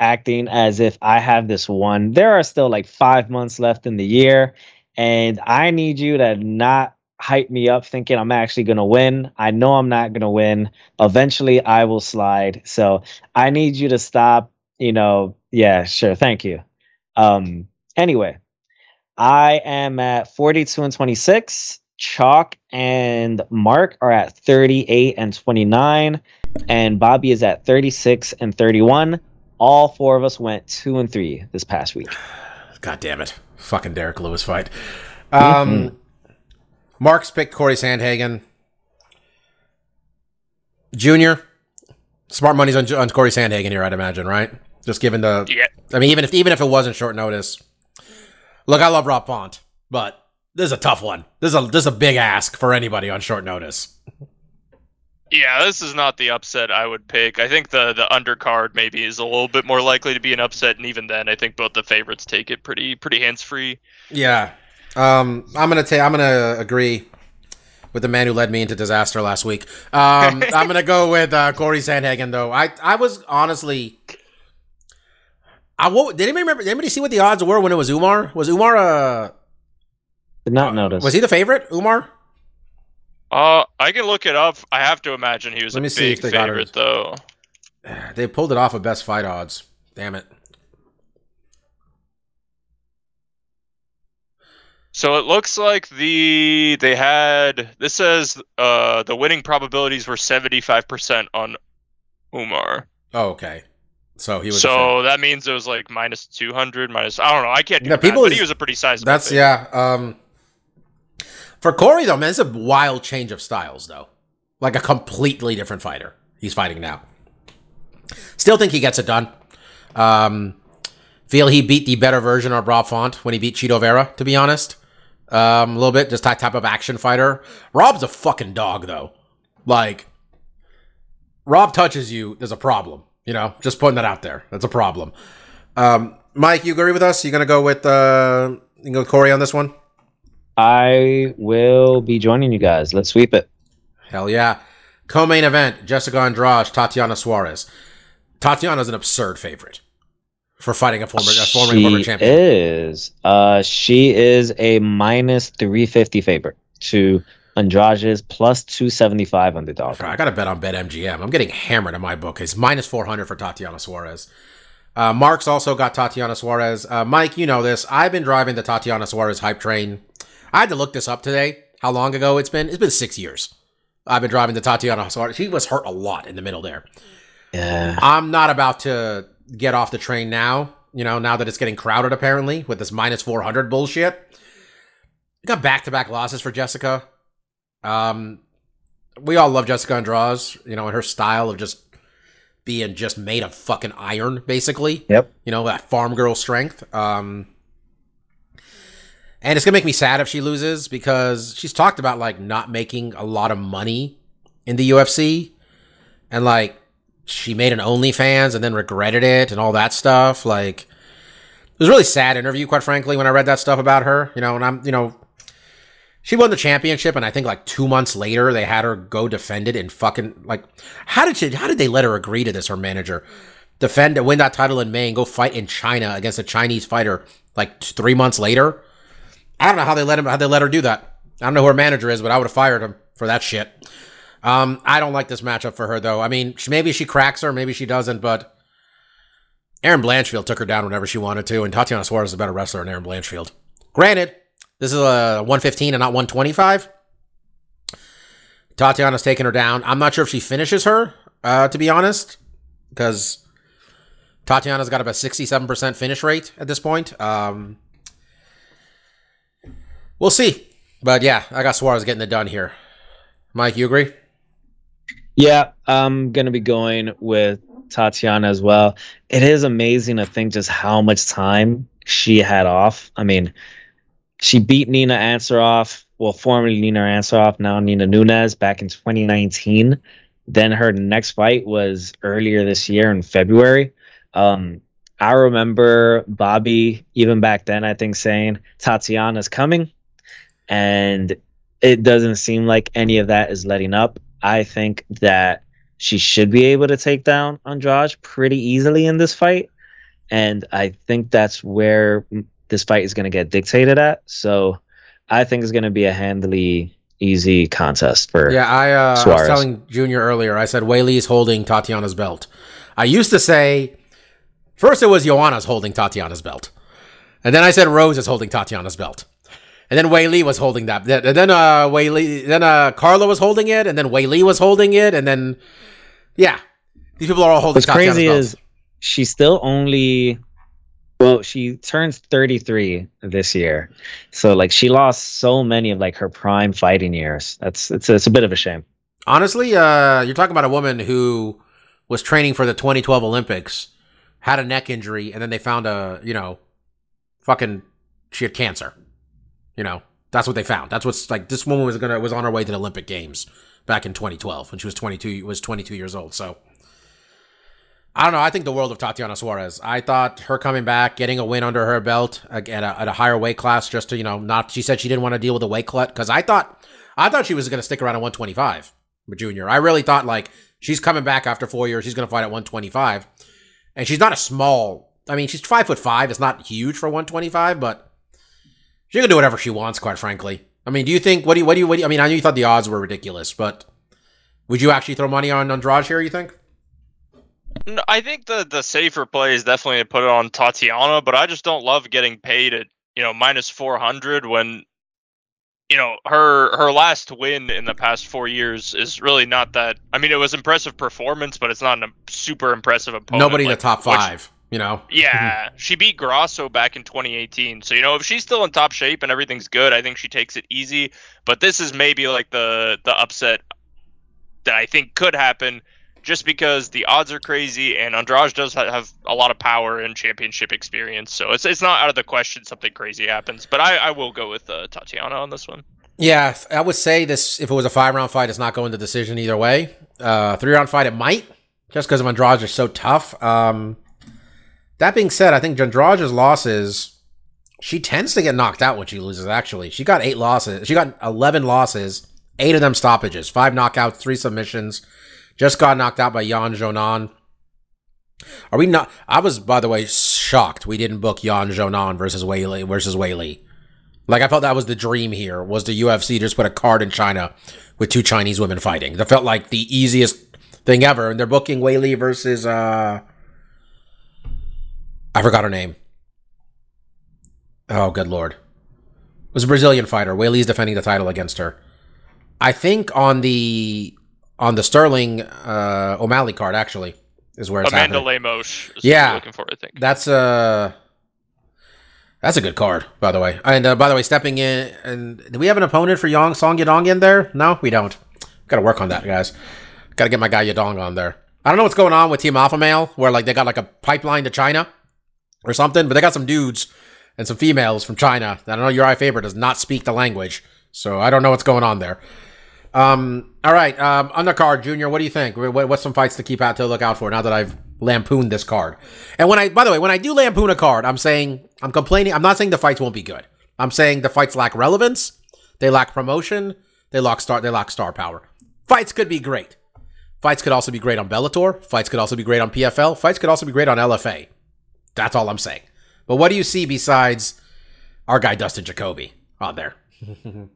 acting as if I have this one. There are still like five months left in the year, and I need you to not hype me up thinking I'm actually going to win. I know I'm not going to win. Eventually, I will slide. So I need you to stop. You know, yeah, sure. Thank you. Um, anyway, I am at 42 and 26. Chalk and Mark are at 38 and 29, and Bobby is at 36 and 31. All four of us went two and three this past week. God damn it. Fucking Derrick Lewis fight. Um, Mark's picked Corey Sandhagen. Junior, smart money's on, on Corey Sandhagen here, I'd imagine, right? Just given the. Yeah. I mean, even if even if it wasn't short notice. Look, I love Rob Font, but this is a tough one. This is a this is a big ask for anybody on short notice. Yeah, this is not the upset I would pick. I think the the undercard maybe is a little bit more likely to be an upset, and even then, I think both the favorites take it pretty pretty hands free. Yeah. Um, I'm gonna take. I'm gonna agree with the man who led me into disaster last week. Um, I'm gonna go with uh, Corey Sandhagen though. I I was honestly. I wo- did anybody remember? Did anybody see what the odds were when it was Umar? Was Umar uh Did not notice. was he the favorite? Umar? Uh, I can look it up. I have to imagine he was Let a me see if big they got favorite it. though. They pulled it off of best fight odds. Damn it. So it looks like the they had this says uh the winning probabilities were seventy five percent on Umar. Oh, okay. So he was. So that means it was like minus two hundred, minus I don't know. I can't do math, people but is- he was a pretty sizable. That's favorite. yeah. Um, for Corey though, man, it's a wild change of styles though. Like a completely different fighter he's fighting now. Still think he gets it done. Um, feel he beat the better version of Rob Font when he beat Chito Vera, to be honest. Um, a little bit, just that type of action fighter. Rob's a fucking dog, though. Like, Rob touches you, there's a problem. You know, just putting that out there. That's a problem. Um, Mike, you agree with us? You gonna go with uh, you go with Corey on this one? I will be joining you guys. Let's sweep it. Hell yeah. Co-main event: Jessica Andrade, Tatiana Suarez. Tatiana's an absurd favorite for fighting a former, a former, she former champion. is. Uh, she is a minus three fifty favorite to Andrade's plus two seventy five underdog. I got to bet on Bet MGM. I'm getting hammered in my book. It's minus 400 for Tatiana Suarez. Uh, Mark's also got Tatiana Suarez. Uh, Mike, you know this. I've been driving the Tatiana Suarez hype train. I had to look this up today. How long ago it's been? It's been six years. I've been driving the Tatiana Suarez. She was hurt a lot in the middle there. Yeah. I'm not about to get off the train now. You know, now that it's getting crowded apparently with this minus 400 bullshit. We got back to back losses for Jessica. Um, we all love Jessica Andrade, you know, and her style of just being just made of fucking iron, basically. Yep. You know, that farm girl strength. Um, and it's gonna make me sad if she loses because she's talked about like not making a lot of money in the UFC, and like she made an OnlyFans and then regretted it and all that stuff. Like, it was really sad interview, quite frankly, when I read that stuff about her. You know, and I'm, you know, she won the championship, and I think like two months later they had her go defend it and fucking like, how did she? How did they let her agree to this? Her manager defend win that title in May and go fight in China against a Chinese fighter like three months later. I don't know how they let him. How they let her do that. I don't know who her manager is, but I would have fired him for that shit. Um, I don't like this matchup for her though. I mean, maybe she cracks her, maybe she doesn't, but Erin Blanchfield took her down whenever she wanted to, and Tatiana Suarez is a better wrestler than Erin Blanchfield. Granted, this is a 115 and not 125. Tatiana's taking her down. I'm not sure if she finishes her, uh, to be honest, because Tatiana's got about 67% finish rate at this point. Um, we'll see. But yeah, I got Suarez getting it done here. Mike, you agree? Yeah, I'm gonna be going with Tatiana as well. It is amazing to think just how much time she had off. I mean, she beat Nina Ansaroff, well, formerly Nina Ansaroff, now Nina Nunez, back in 2019. Then her next fight was earlier this year in February. Um, I remember Bobby, even back then, I think, saying Tatiana's coming. And it doesn't seem like any of that is letting up. I think that she should be able to take down Andrade pretty easily in this fight. And I think that's where this fight is going to get dictated at. So I think it's going to be a handily easy contest for Yeah, I, uh, I was telling Junior earlier, I said Weili's holding Tatiana's belt. I used to say, first it was Joanna's holding Tatiana's belt. And then I said Rose is holding Tatiana's belt. And then Weili was holding that. And then uh Weili, then uh Carla was holding it, and then Weili was holding it, and then yeah, these people are all holding. What's crazy is she's still only well, she turns 33 this year. So like she lost so many of like her prime fighting years. That's it's it's a bit of a shame. honestly, uh, you're talking about a woman who was training for the 2012 Olympics, had a neck injury, and then they found a you know, fucking she had cancer. You know, that's what they found. That's what's like. This woman was gonna was on her way to the Olympic Games back in 2012 when she was 22 was 22 years old. So I don't know. I think the world of Tatiana Suarez. I thought her coming back, getting a win under her belt uh, at a, at a higher weight class, just to you know, not. She said she didn't want to deal with the weight cut because I thought, I thought she was to stick around at 125, with Junior. I really thought like she's coming back after four years. She's to fight at 125, and she's not a small. I mean, she's five foot five. It's not huge for 125, but she can do whatever she wants. Quite frankly, I mean, do you think? What do you? What do you? What do you I mean, I know you thought the odds were ridiculous, but would you actually throw money on Andrade here? You think? No, I think the the safer play is definitely to put it on Tatiana, but I just don't love getting paid at you know minus four hundred when you know her her last win in the past four years is really not that. I mean, it was impressive performance, but it's not a super impressive opponent. Nobody in the top which- five. You know. Yeah, she beat Grasso back in 2018. So you know, if she's still in top shape and everything's good, I think she takes it easy. But this is maybe like the the upset that I think could happen. just because the odds are crazy and Andrade does ha- have a lot of power and championship experience. So it's it's not out of the question something crazy happens. But I, I will go with uh, Tatiana on this one. Yeah, I would say this. If it was a five round fight, it's not going to decision either way. Uh, three round fight, it might, just because of Andrade is so tough. Um, that being said, I think Andrade's losses. She tends to get knocked out when she loses. Actually, she got eight losses. She got eleven losses, eight of them stoppages, five knockouts, three submissions. Just got knocked out by Yan Xiaonan. Are we not? I was, by the way, shocked we didn't book Yan Xiaonan versus Weili versus Weili. Like I felt that was the dream here was the UFC just put a card in China with two Chinese women fighting. That felt like the easiest thing ever. And they're booking Weili versus uh I forgot her name. Oh good lord. It was a Brazilian fighter. Weili's defending the title against her. I think on the on the Sterling uh O'Malley card actually is where it's Amanda happening. Lemos. Yeah. looking for I think. That's a that's a good card, by the way. And uh, by the way, stepping in, and do we have an opponent for Yang Song Yadong in there? No, we don't. Got to work on that, guys. Got to get my guy Yadong on there. I don't know what's going on with Team Alpha Male, where like they got like a pipeline to China or something, but they got some dudes and some females from China. that I know your eye favorite does not speak the language, so I don't know what's going on there. Um, all right, um, undercard Junior, what do you think? What, what's some fights to keep out to look out for now that I've lampooned this card? And when I, by the way, when I do lampoon a card, I'm saying I'm complaining. I'm not saying the fights won't be good. I'm saying the fights lack relevance, they lack promotion, they lack star, they lack star power. Fights could be great. Fights could also be great on Bellator. Fights could also be great on PFL. Fights could also be great on LFA. That's all I'm saying. But what do you see besides our guy Dustin Jacoby on there?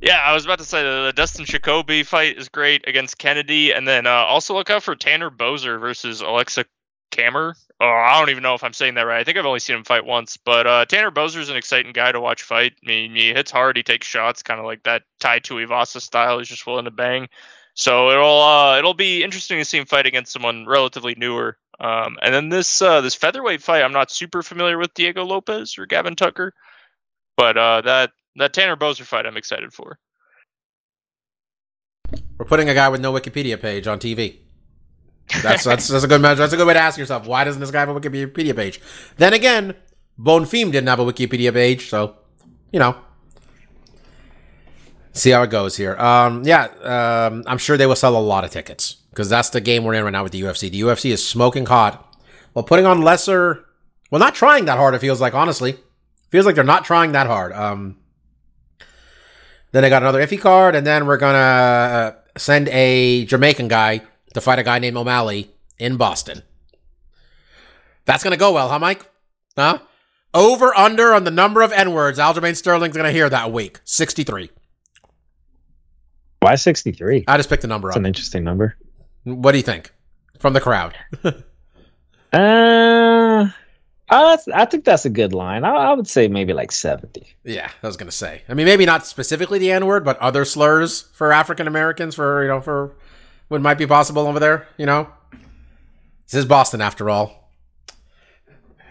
Yeah, I was about to say the, Dustin Jacoby fight is great against Kennedy, and then uh, also look out for Tanner Boser versus Aleksa Camur. Oh, I don't even know if I'm saying that right. I think I've only seen him fight once, but uh, Tanner is an exciting guy to watch fight. I mean, he hits hard, he takes shots, kind of like that Tai Tuivasa style. He's just willing to bang. So it'll uh, it'll be interesting to see him fight against someone relatively newer. Um, and then this uh, this featherweight fight, I'm not super familiar with Diego Lopes or Gavin Tucker, but uh, that that Tanner Boser fight, I'm excited for. We're putting a guy with no Wikipedia page on TV. That's that's that's a good measure. That's a good way to ask yourself why doesn't this guy have a Wikipedia page? Then again, Bonfim didn't have a Wikipedia page, so you know. See how it goes here. Um, yeah, um, I'm sure they will sell a lot of tickets because that's the game we're in right now with the UFC. The UFC is smoking hot while putting on lesser. Well, not trying that hard. It feels like honestly, feels like they're not trying that hard. Um, then they got another iffy card, and then we're gonna uh, send a Jamaican guy to fight a guy named O'Malley in Boston. That's gonna go well, huh, Mike? Huh? Over under on the number of N words Aljamain Sterling's gonna hear that week. Sixty-three. Why 63? I just picked a number up. an interesting number. What do you think from the crowd? Uh, I, I think that's a good line. I, I would say maybe like 70. Yeah, I was gonna say. I mean, maybe not specifically the N word, but other slurs for African Americans for you know for what might be possible over there. You know, this is Boston after all.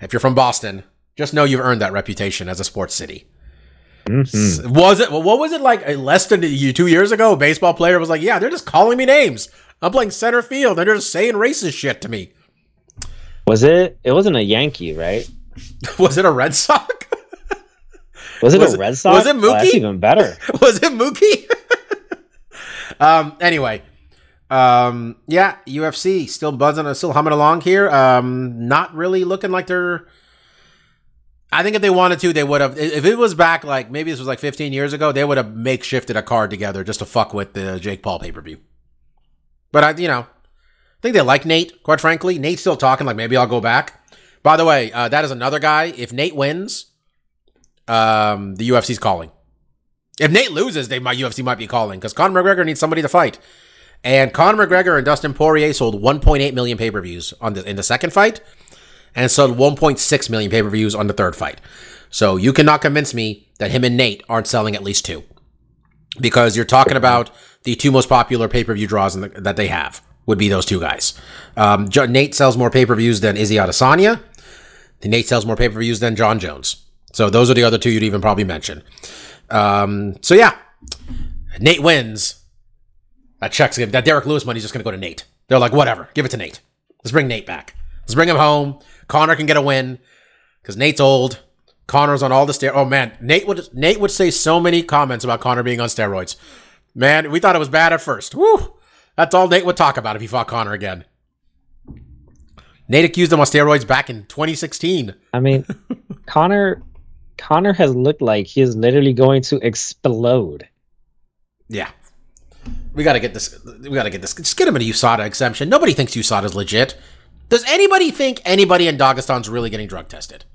If you're from Boston, just know you've earned that reputation as a sports city. Mhm. Was it? What was it like? uh, Less than two years ago, a baseball player was like, "Yeah, they're just calling me names. I'm playing center field. and They're just saying racist shit to me." Was it? It wasn't a Yankee, right? was it a Red Sox? Was it Was a it- Red Sox? was it Oh, that's Mookie? even better. was it Mookie? um. Anyway, um. Yeah, UFC still buzzing, still humming along here. Um. Not really looking like they're. I think if they wanted to, they would have. If it was back, like maybe this was like 15 years ago, they would have makeshifted a card together just to fuck with the Jake Paul pay per view. But I, you know, I think they like Nate. Quite frankly, Nate's still talking. Like maybe I'll go back. By the way, uh, that is another guy. If Nate wins, um, the UFC's calling. If Nate loses, they might UFC might be calling because Conor McGregor needs somebody to fight. And Conor McGregor and Dustin Poirier sold 1.8 million pay per views on the in the second fight, and sold 1.6 million pay per views on the third fight. So you cannot convince me that him and Nate aren't selling at least two, because you're talking about the two most popular pay per view draws the, that they have would be those two guys. Um, Nate sells more pay per views than Izzy Adesanya. Nate sells more pay per views than Jon Jones. So those are the other two you'd even probably mention. Um, so yeah, Nate wins. That checks. That Derrick Lewis money money's just going to go to Nate. They're like, whatever, give it to Nate. Let's bring Nate back. Let's bring him home. Conor can get a win because Nate's old. Conor's on all the steroids. Oh man, Nate would Nate would say so many comments about Conor being on steroids. Man, we thought it was bad at first. Woo! That's all Nate would talk about if he fought Conor again. Nate accused him on steroids back in 2016. I mean, Conor Conor has looked like he is literally going to explode. Yeah. We gotta get this. We gotta get this. Just get him a USADA exemption. Nobody thinks USADA's legit. Does anybody think anybody in Dagestan's really getting drug tested?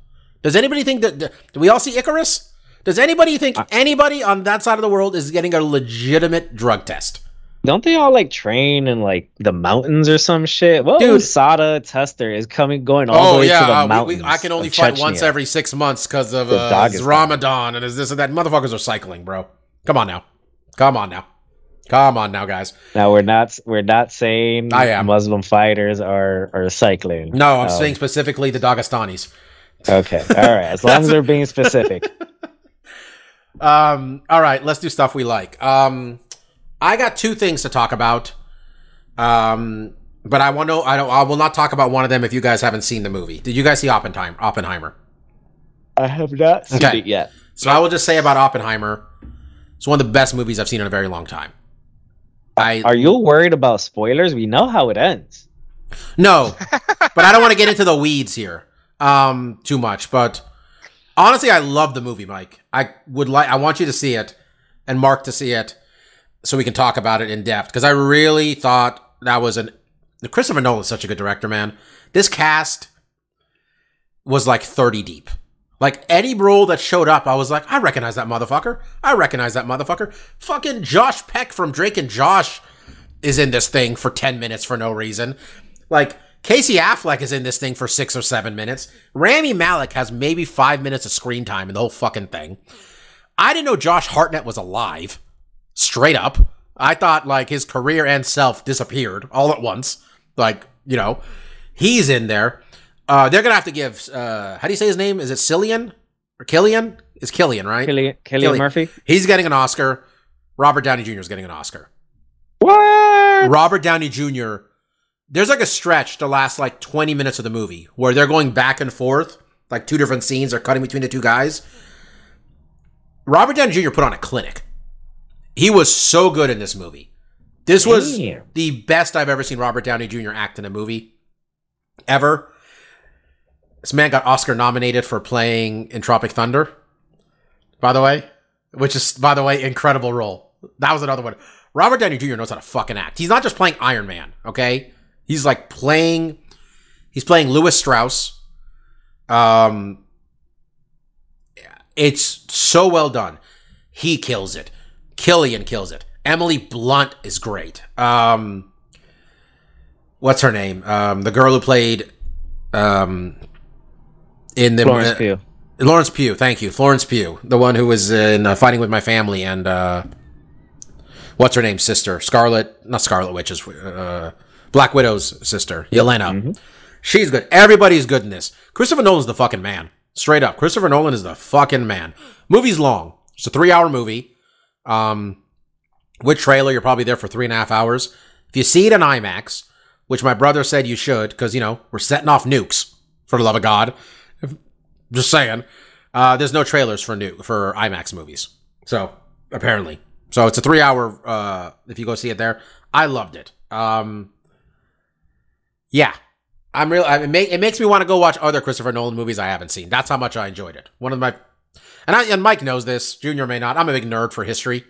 Does anybody think that? Do we all see Icarus? Does anybody think anybody on that side of the world is getting a legitimate drug test? Don't they all like train in like the mountains or some shit? Well, Dude. USADA tester is coming going all the Oh way yeah, to the uh, we- mountains. we, I can only fight Chechnya. once every six months because of uh. Ramadan and is this and that. Motherfuckers are cycling, bro. Come on now, come on now, come on now, guys. Now we're not we're not saying I am. Muslim fighters are are cycling. No, I'm Um, saying specifically the Dagestanis. Okay, all right. As long as they're being specific. Um, all right, let's do stuff we like. Um, I got two things to talk about. Um, but I want to. I don't. I will not talk about one of them if you guys haven't seen the movie. Did you guys see Oppenheimer? Oppenheimer. I have not seen Okay. it yet. So I will just say about Oppenheimer. It's one of the best movies I've seen in a very long time. I Are you worried about spoilers? We know how it ends. No, but I don't want to get into the weeds here um, too much. But honestly, I love the movie, Mike. I would like. I want you to see it and Mark to see it so we can talk about it in depth because I really thought that was an. Christopher Nolan is such a good director, man. This cast was like thirty deep. Like any role that showed up, I was like, I recognize that motherfucker. I recognize that motherfucker. Fucking Josh Peck from Drake and Josh is in this thing for 10 minutes for no reason. Like, Casey Affleck is in this thing for six or seven minutes. Rami Malek has maybe five minutes of screen time in the whole fucking thing. I didn't know Josh Hartnett was alive. Straight up. I thought, like, his career and self disappeared all at once. Like, you know, he's in there. Uh, they're gonna have to give, uh, how do you say his name? Is it Cillian? Or Killian? It's Killian, right? Killian, Killian Killian. Murphy. He's getting an Oscar. Robert Downey Jr. is getting an Oscar. What? Robert Downey Jr. There's like a stretch the last like 20 minutes of the movie where they're going back and forth, like two different scenes are cutting between the two guys. Robert Downey Jr. put on a clinic. He was so good in this movie. This was Damn. the best I've ever seen Robert Downey Jr. act in a movie ever. This man got Oscar nominated for playing in Tropic Thunder, by the way, which is, by the way, incredible role. That was another one. Robert Downey Jr. knows how to fucking act. He's not just playing Iron Man, okay? He's like playing. He's playing Lewis Strauss. Um, it's so well done. He kills it. Killian kills it. Emily Blunt is great. Um, what's her name? Um, the girl who played um in the Florence uh, Pugh. Lawrence Pugh, thank you. Florence Pugh, the one who was in uh, Fighting with My Family and uh, what's her name? Sister Scarlet, not Scarlet Witch, is uh, Black Widow's sister, Yelena. She's good. Everybody's good in this. Christopher Nolan's the fucking man. Straight up, Christopher Nolan is the fucking man. Movie's long. It's a three-hour movie. Um, with trailer, you're probably there for three and a half hours. If you see it in IMAX, which my brother said you should, because you know we're setting off nukes for the love of God. Just saying. Uh, there's no trailers for new for IMAX movies. So apparently, so it's a three hour. Uh, if you go see it there, I loved it. Um, yeah, I'm real. I, it, make, it makes me want to go watch other Christopher Nolan movies I haven't seen. That's how much I enjoyed it. One of my, and I and Mike knows this. Junior may not. I'm a big nerd for history.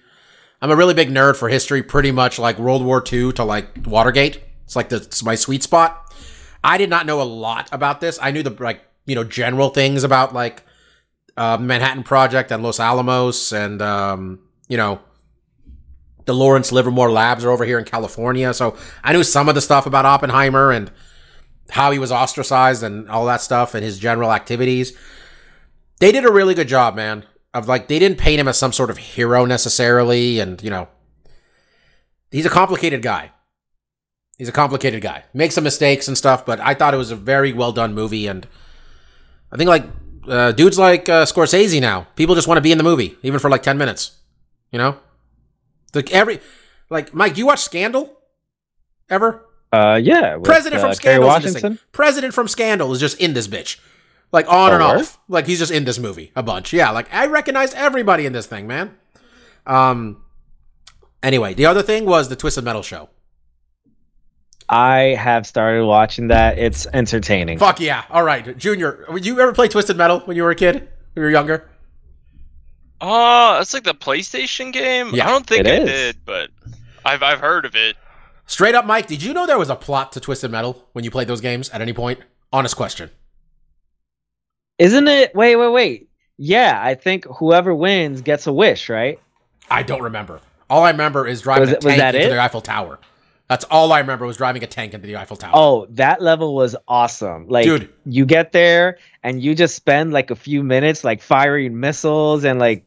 I'm a really big nerd for history. Pretty much like World War II to like Watergate. It's like the it's my sweet spot. I did not know a lot about this. I knew the like you know general things about like uh, Manhattan Project and Los Alamos and um, you know the Lawrence Livermore Labs are over here in California. So I knew some of the stuff about Oppenheimer and how he was ostracized and all that stuff and his general activities. They did a really good job, man. Of like they didn't paint him as some sort of hero necessarily, and you know he's a complicated guy. He's a complicated guy. Makes some mistakes and stuff, but I thought it was a very well done movie, and I think like uh, dudes like uh, Scorsese now, people just want to be in the movie, even for like ten minutes. You know, like every like Mike, do you watch Scandal ever? Uh, yeah. with, President uh, from Scandal. is Washington. President from Scandal is just in this bitch, like on and Oh, word? off. Like he's just in this movie a bunch. Yeah, like I recognized everybody in this thing, man. Um. Anyway, the other thing was the Twisted Metal show. I have started watching that. It's entertaining. Fuck yeah! All right, Junior, would you ever play Twisted Metal when you were a kid? When you were younger? Oh, it's like the PlayStation game. Yeah, I don't think it I is. did, but I've I've heard of it. Straight up, Mike. Did you know there was a plot to Twisted Metal when you played those games at any point? Honest question. Isn't it? Wait, wait, wait. Yeah, I think whoever wins gets a wish, right? I don't remember. All I remember is driving Was a tank into it? the Eiffel Tower. That's all I remember was driving a tank into the Eiffel Tower. Oh, that level was awesome. Like, Dude. you get there and you just spend like a few minutes like firing missiles and like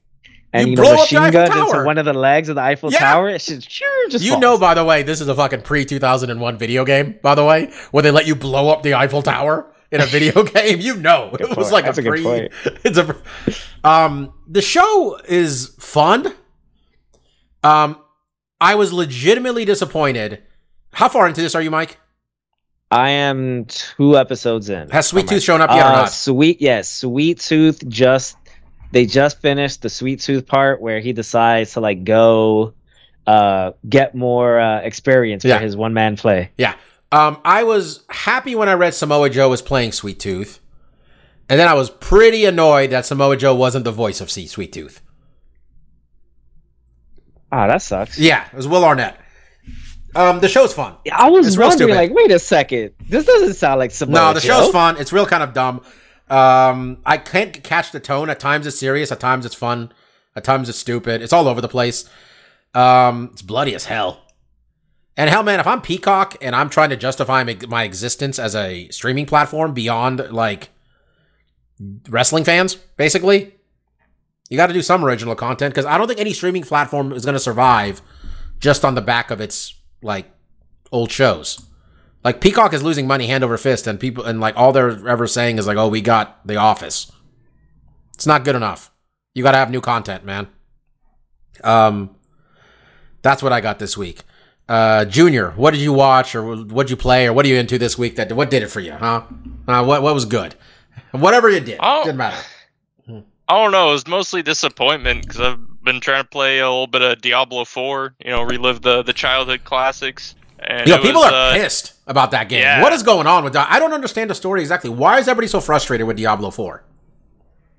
and You you, blow know machine guns into one of the legs of the Eiffel Yeah. Tower. It's just sure just you falls. know, by the way, this is a fucking pre 2001 video game, by the way, where they let you blow up the Eiffel Tower in a video game. You know, it Good was point. like That's a a pre. point. It's a. Um, the show is fun. Um, I was legitimately disappointed. How far into this are you, Mike? I am two episodes in. Has Sweet Oh, Tooth shown up yet or Uh, not? Sweet, yes, Sweet Tooth just they just finished the Sweet Tooth part where he decides to like go uh get more uh experience Yeah. for his one man play. Yeah. Um, I was happy when I read Samoa Joe was playing Sweet Tooth. And then I was pretty annoyed that Samoa Joe wasn't the voice of C Sweet Tooth. Ah, that sucks. Yeah, it was Will Arnett. Um, the show's fun. I was It's wondering, like, wait a second, this doesn't sound like Samoa No, the Joe. show's fun. It's real kind of dumb. Um, I can't catch the tone. At times it's serious. At times it's fun. At times it's stupid. It's all over the place. Um, it's bloody as hell. And hell, man, if I'm Peacock and I'm trying to justify my existence as a streaming platform beyond like wrestling fans, basically, you got to do some original content because I don't think any streaming platform is going to survive just on the back of its like old shows. Like Peacock is losing money hand over fist, and people and like all they're ever saying is like, "Oh, we got The Office." It's not good enough. You got to have new content, man. Um, that's what I got this week. Uh, Junior, what did you watch, or what did you play, or what are you into this week? That what did it for you, huh? Uh, what what was good? Whatever you did, Oh. didn't matter. I don't know. It was mostly disappointment because I've been trying to play a little bit of Diablo 4. You know, relive the the childhood classics. And You people was, are uh, pissed about that game. yeah. What is going on with that? I don't understand the story exactly. Why is everybody so frustrated with Diablo Four?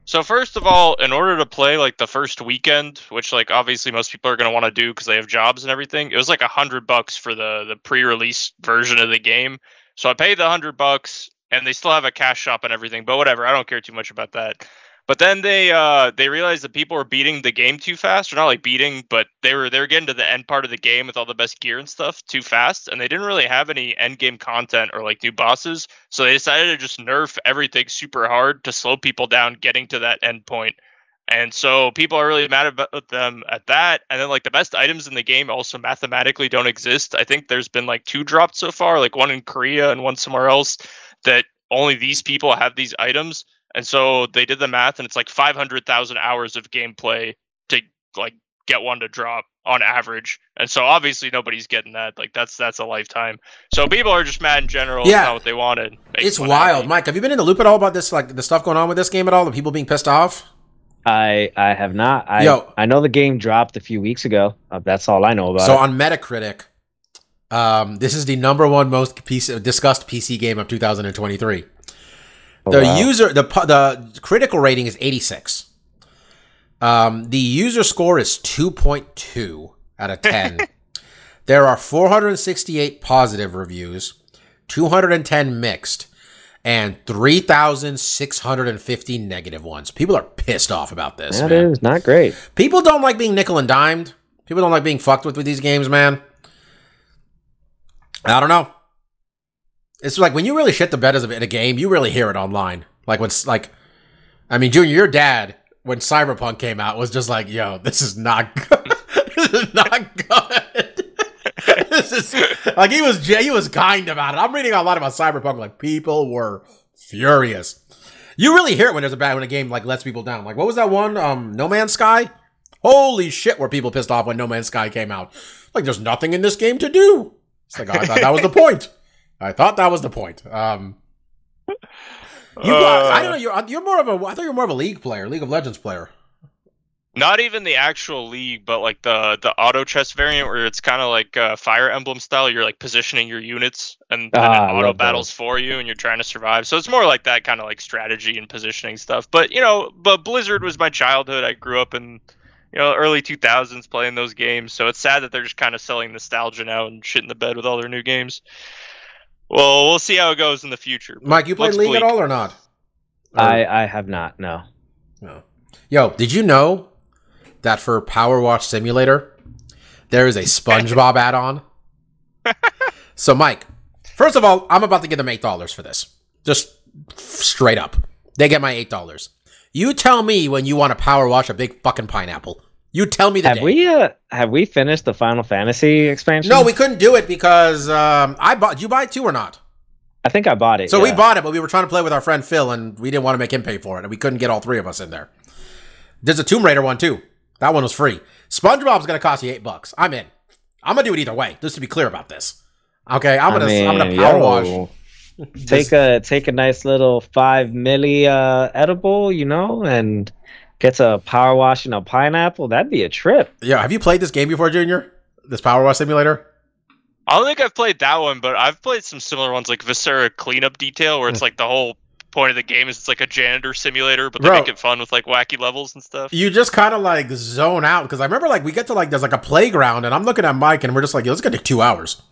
So first of all, in order to play like the first weekend, which like obviously most people are going to want to do because they have jobs and everything, it was like a hundred bucks for the the pre-release version of the game. So I paid the hundred bucks, and they still have a cash shop and everything. But whatever, I don't care too much about that. But then they uh they realized that people were beating the game too fast, or not like beating, but they were they were getting to the end part of the game with all the best gear and stuff too fast, and they didn't really have any end game content or like new bosses. So they decided to just nerf everything super hard to slow people down getting to that end point. And so people are really mad about them at that. And then like the best items in the game also mathematically don't exist. I think there's been like two dropped so far, like one in Korea and one somewhere else that only these people have these items. And so they did the math and it's like 500,000 hours of gameplay to like get one to drop on average. And so obviously nobody's getting that. Like that's that's a lifetime. So people are just mad in general. Yeah. It's not what they wanted. It's wild, happy. Mike. Have you been in the loop at all about this, like the stuff going on with this game at all? The people being pissed off. I I have not. I Yo. I know the game dropped a few weeks ago. Uh, that's all I know about So it. on Metacritic, um, this is the number one most PC, discussed PC game of 2023. Oh, the wow. user, the the critical rating is 86. Um, the user score is 2.2 out of 10. there are 468 positive reviews, 210 mixed, and 3,650 negative ones. People are pissed off about this. That man. is not great. People don't like being nickel and dimed. People don't like being fucked with with these games, man. I don't know. It's like when you really shit the bed in a game, you really hear it online. Like when, like, I mean, Junior, your dad, when Cyberpunk came out, was just like, "Yo, this is not good. this is not good." this is like he was he was kind about it. I'm reading a lot about Cyberpunk. Like people were furious. You really hear it when there's a bad when a game like lets people down. Like what was that one? Um, No Man's Sky. Holy shit, were people pissed off when No Man's Sky came out? Like there's nothing in this game to do. It's like I thought that was the point. I thought that was the point. Um, you, Uh, I don't know. You're you're more of a. I thought you're more of a League player, League of Legends player. Not even the actual league, but like the the auto chess variant where it's kind of like uh, Fire Emblem style. You're like positioning your units and then Ah, it auto battles those. for you, and you're trying to survive. So it's more like that kind of like strategy and positioning stuff. But you know, but Blizzard was my childhood. I grew up in you know early 2000s playing those games. So it's sad that they're just kind of selling nostalgia now and shit in the bed with all their new games. Well, we'll see how it goes in the future. Mike, you played looks League bleak. at all or not? Or- I I have not. No. No. Yo, did you know that for Power Wash Simulator, there is a SpongeBob add-on? so, Mike, first of all, I'm about to give them eight dollars for this. Just straight up, they get my eight dollars. You tell me when you want to power wash a big fucking pineapple. You tell me the Have day. we uh have we finished the Final Fantasy expansion? No, we couldn't do it because um, I bought. Did you buy it too or not? I think I bought it. So we bought it, but we were trying to play with our friend Phil, and we didn't want to make him pay for it, and we couldn't get all three of us in there. There's a Tomb Raider one too. That one was free. SpongeBob's gonna cost you eight bucks. I'm in. I'm gonna do it either way. Just to be clear about this. Okay, I'm gonna I'm gonna power yo, wash. Take a take a nice little five milli uh, edible, you know, and get a power washing a pineapple. That'd be a trip. Yeah, have you played this game before, Junior? This Power Wash Simulator? I don't think I've played that one, but I've played some similar ones like Viscera Cleanup Detail, where it's like the whole point of the game is it's like a janitor simulator, but they Bro. make it fun with like wacky levels and stuff. You just kind of like zone out because I remember like we get to like there's like a playground and I'm looking at Mike and we're just like, yo, it's gonna take two hours.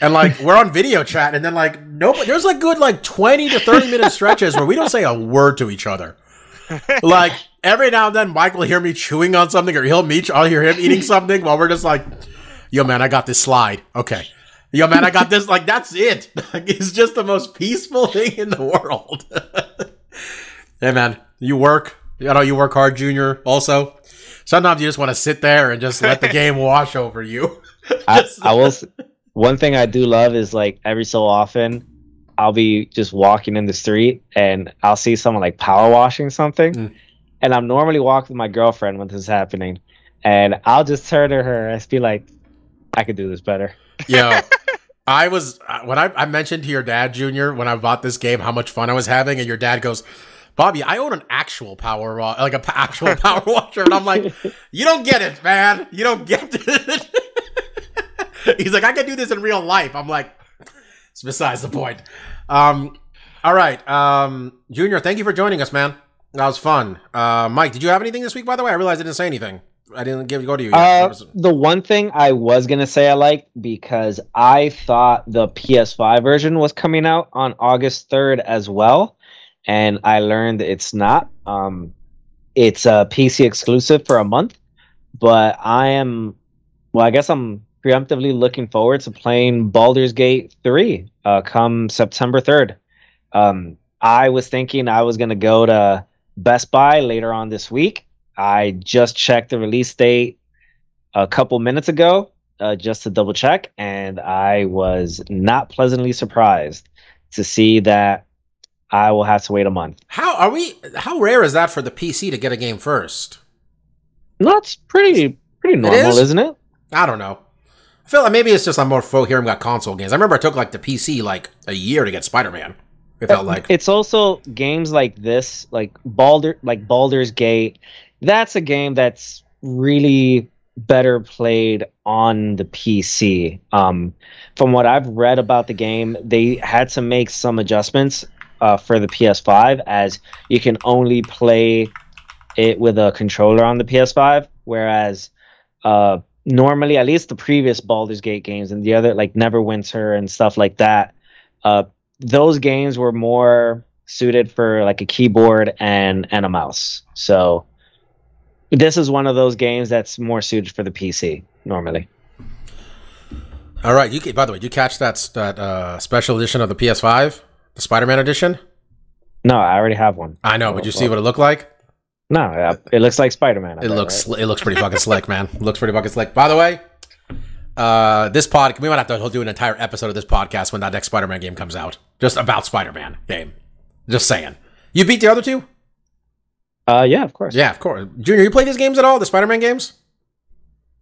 And like we're on video chat and then like nobody there's like good like 20 to 30 minute stretches where we don't say a word to each other. Like every now and then Mike will hear me chewing on something or he'll me I'll hear him eating something while we're just like, yo man, I got this slide. Okay. Yo man, I got this like that's it. Like, it's just the most peaceful thing in the world. hey man, you work. I know you work hard, Junior. Also, sometimes you just want to sit there and just let the game wash over you. I, I will. One thing I do love is like every so often, I'll be just walking in the street and I'll see someone like power washing something, Mm. And I'm normally walking with my girlfriend when this is happening, and I'll just turn to her and be like, "I could do this better." Yo, I was uh, when I, I mentioned to your dad, Junior, when I bought this game, how much fun I was having, and your dad goes, "Bobby, I own an actual power wa- like a p- actual power washer," and I'm like, "You don't get it, man. You don't get it." He's like, "I can do this in real life." I'm like, "It's besides the point." Um, all right, um, Junior, thank you for joining us, man. That was fun. Uh, Mike, did you have anything this week? By the way, I realized I didn't say anything. I didn't give go to you. Uh, was the one thing I was gonna say I liked because I thought the PS5 version was coming out on August third as well, and I learned it's not. Um, it's a PC exclusive for a month, but I am, well, I guess I'm preemptively looking forward to playing Baldur's Gate three uh, come September third. Um, I was thinking I was gonna go to Best Buy later on this week. I just checked the release date a couple minutes ago uh, just to double check, and I was not pleasantly surprised to see that I will have to wait a month. How are we? How rare is that for the PC to get a game first? That's pretty pretty normal, is? is? not it? I don't know. I feel like maybe it's just I'm more fo hearing about console games. I remember it took like the PC like a year to get Spider Man. Like it's also games like this, like Baldur, like Baldur's Gate. That's a game that's really better played on the PC. Um, from what I've read about the game, they had to make some adjustments uh, for the PS5, as you can only play it with a controller on the PS5, whereas uh, normally, at least the previous Baldur's Gate games and the other like Neverwinter and stuff like that, uh, those games were more suited for like a keyboard and and a mouse. So this is one of those games that's more suited for the PC normally. all right. You ca- by the way, did you catch that that uh, special edition of the PS5, the Spider Man edition? No, I already have one. I know, but you see what it looked like? No, it looks like Spider Man. It looks sli- it looks pretty fucking slick, man. It looks pretty fucking slick. By the way, uh, this pod we might have to do an entire episode of this podcast when that next Spider Man game comes out, just about Spider Man game. Just saying. You beat the other two? Uh, yeah, of course. Yeah, of course. Junior, you play these games at all? The Spider Man games?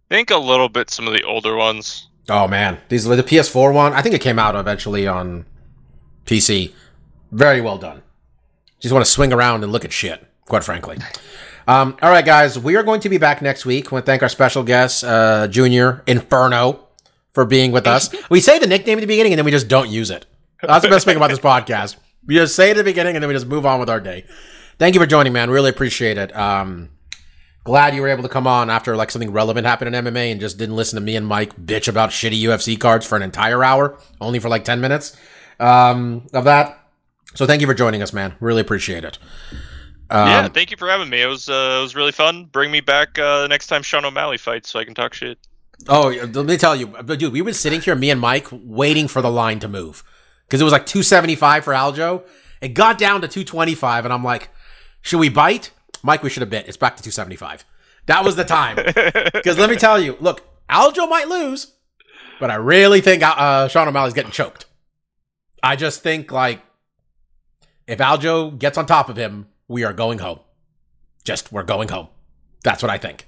I think a little bit some of the older ones. Oh man, these the PS4 one. I think it came out eventually on PC. Very well done. Just want to swing around and look at shit. Quite frankly. Um, all right, guys, we are going to be back next week. We want to thank our special guest, uh, Junior Inferno, for being with us. We say the nickname at the beginning and then we just don't use it. That's the best thing about this podcast. We just say it at the beginning and then we just move on with our day. Thank you for joining, man. Really appreciate it. Um, glad you were able to come on after like something relevant happened in MMA and just didn't listen to me and Mike bitch about shitty UFC cards for an entire hour, only for like 10 minutes um, of that. So thank you for joining us, man. Really appreciate it. Um, yeah, thank you for having me. It was uh, it was really fun. Bring me back uh, the next time Sean O'Malley fights so I can talk shit. Oh, let me tell you, dude, we were sitting here, me and Mike, waiting for the line to move because it was like 275 for Aljo. It got down to 225, and I'm like, should we bite? Mike, we should have bit. It's back to 275. That was the time. Because let me tell you, look, Aljo might lose, but I really think uh, Sean O'Malley's getting choked. I just think like if Aljo gets on top of him, we are going home. Just we're going home. That's what I think.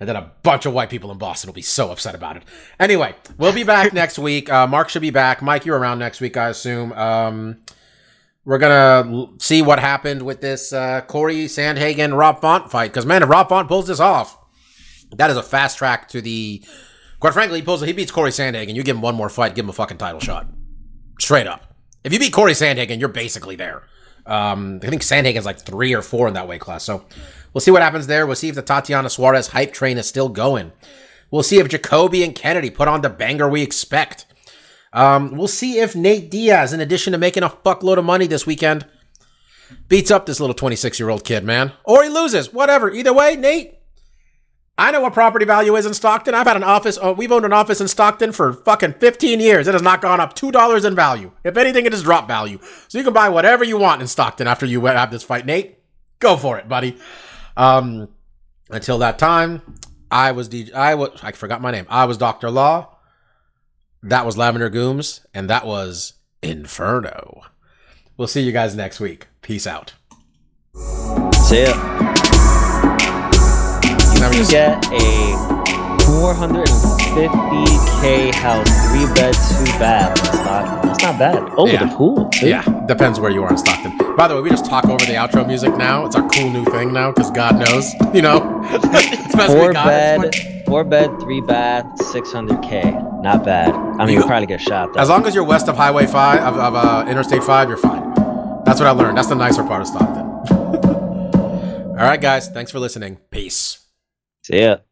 And then a bunch of white people in Boston will be so upset about it. Anyway, we'll be back next week. Uh, Mark should be back. Mike, you're around next week, I assume. Um, we're gonna see what happened with this uh, Corey Sandhagen Rob Font fight. Because man, if Rob Font pulls this off, that is a fast track to the. Quite frankly, he pulls. He beats Corey Sandhagen. You give him one more fight, give him a fucking title shot. Straight up. If you beat Corey Sandhagen, you're basically there. Um, I think Sandhagen's like three or four in that weight class. So we'll see what happens there. We'll see if the Tatiana Suarez hype train is still going. We'll see if Jacoby and Kennedy put on the banger we expect. Um, we'll see if Nate Diaz, in addition to making a fuckload of money this weekend, beats up this little 26 year old kid, man. Or he loses. Whatever. Either way, Nate, I know what property value is in Stockton. I've had an office, uh, we've owned an office in Stockton for fucking 15 years. It has not gone up $2 in value. If anything, it has dropped value. So you can buy whatever you want in Stockton after you have this fight, Nate. Go for it, buddy. Um, until that time, I was DJ, I was, I forgot my name. I was Dr. Law. That was Lavender Gooms, and that was Inferno. We'll see you guys next week. Peace out. See ya. Never You get a 450k house, three bed, two bath. in Stockton. That's not bad. Oh, Yeah. the pool. too. Yeah, depends where you are in Stockton. By the way, we just talk over the outro music now. It's our cool new thing now because God knows, you know. Four God, bed, four bed, three bath, 600k. Not bad. I mean, You- you probably get shot. Though. As long as you're west of Highway 5, of, of uh, Interstate 5, you're fine. That's what I learned. That's the nicer part of Stockton. All right, guys. Thanks for listening. Peace. See ya.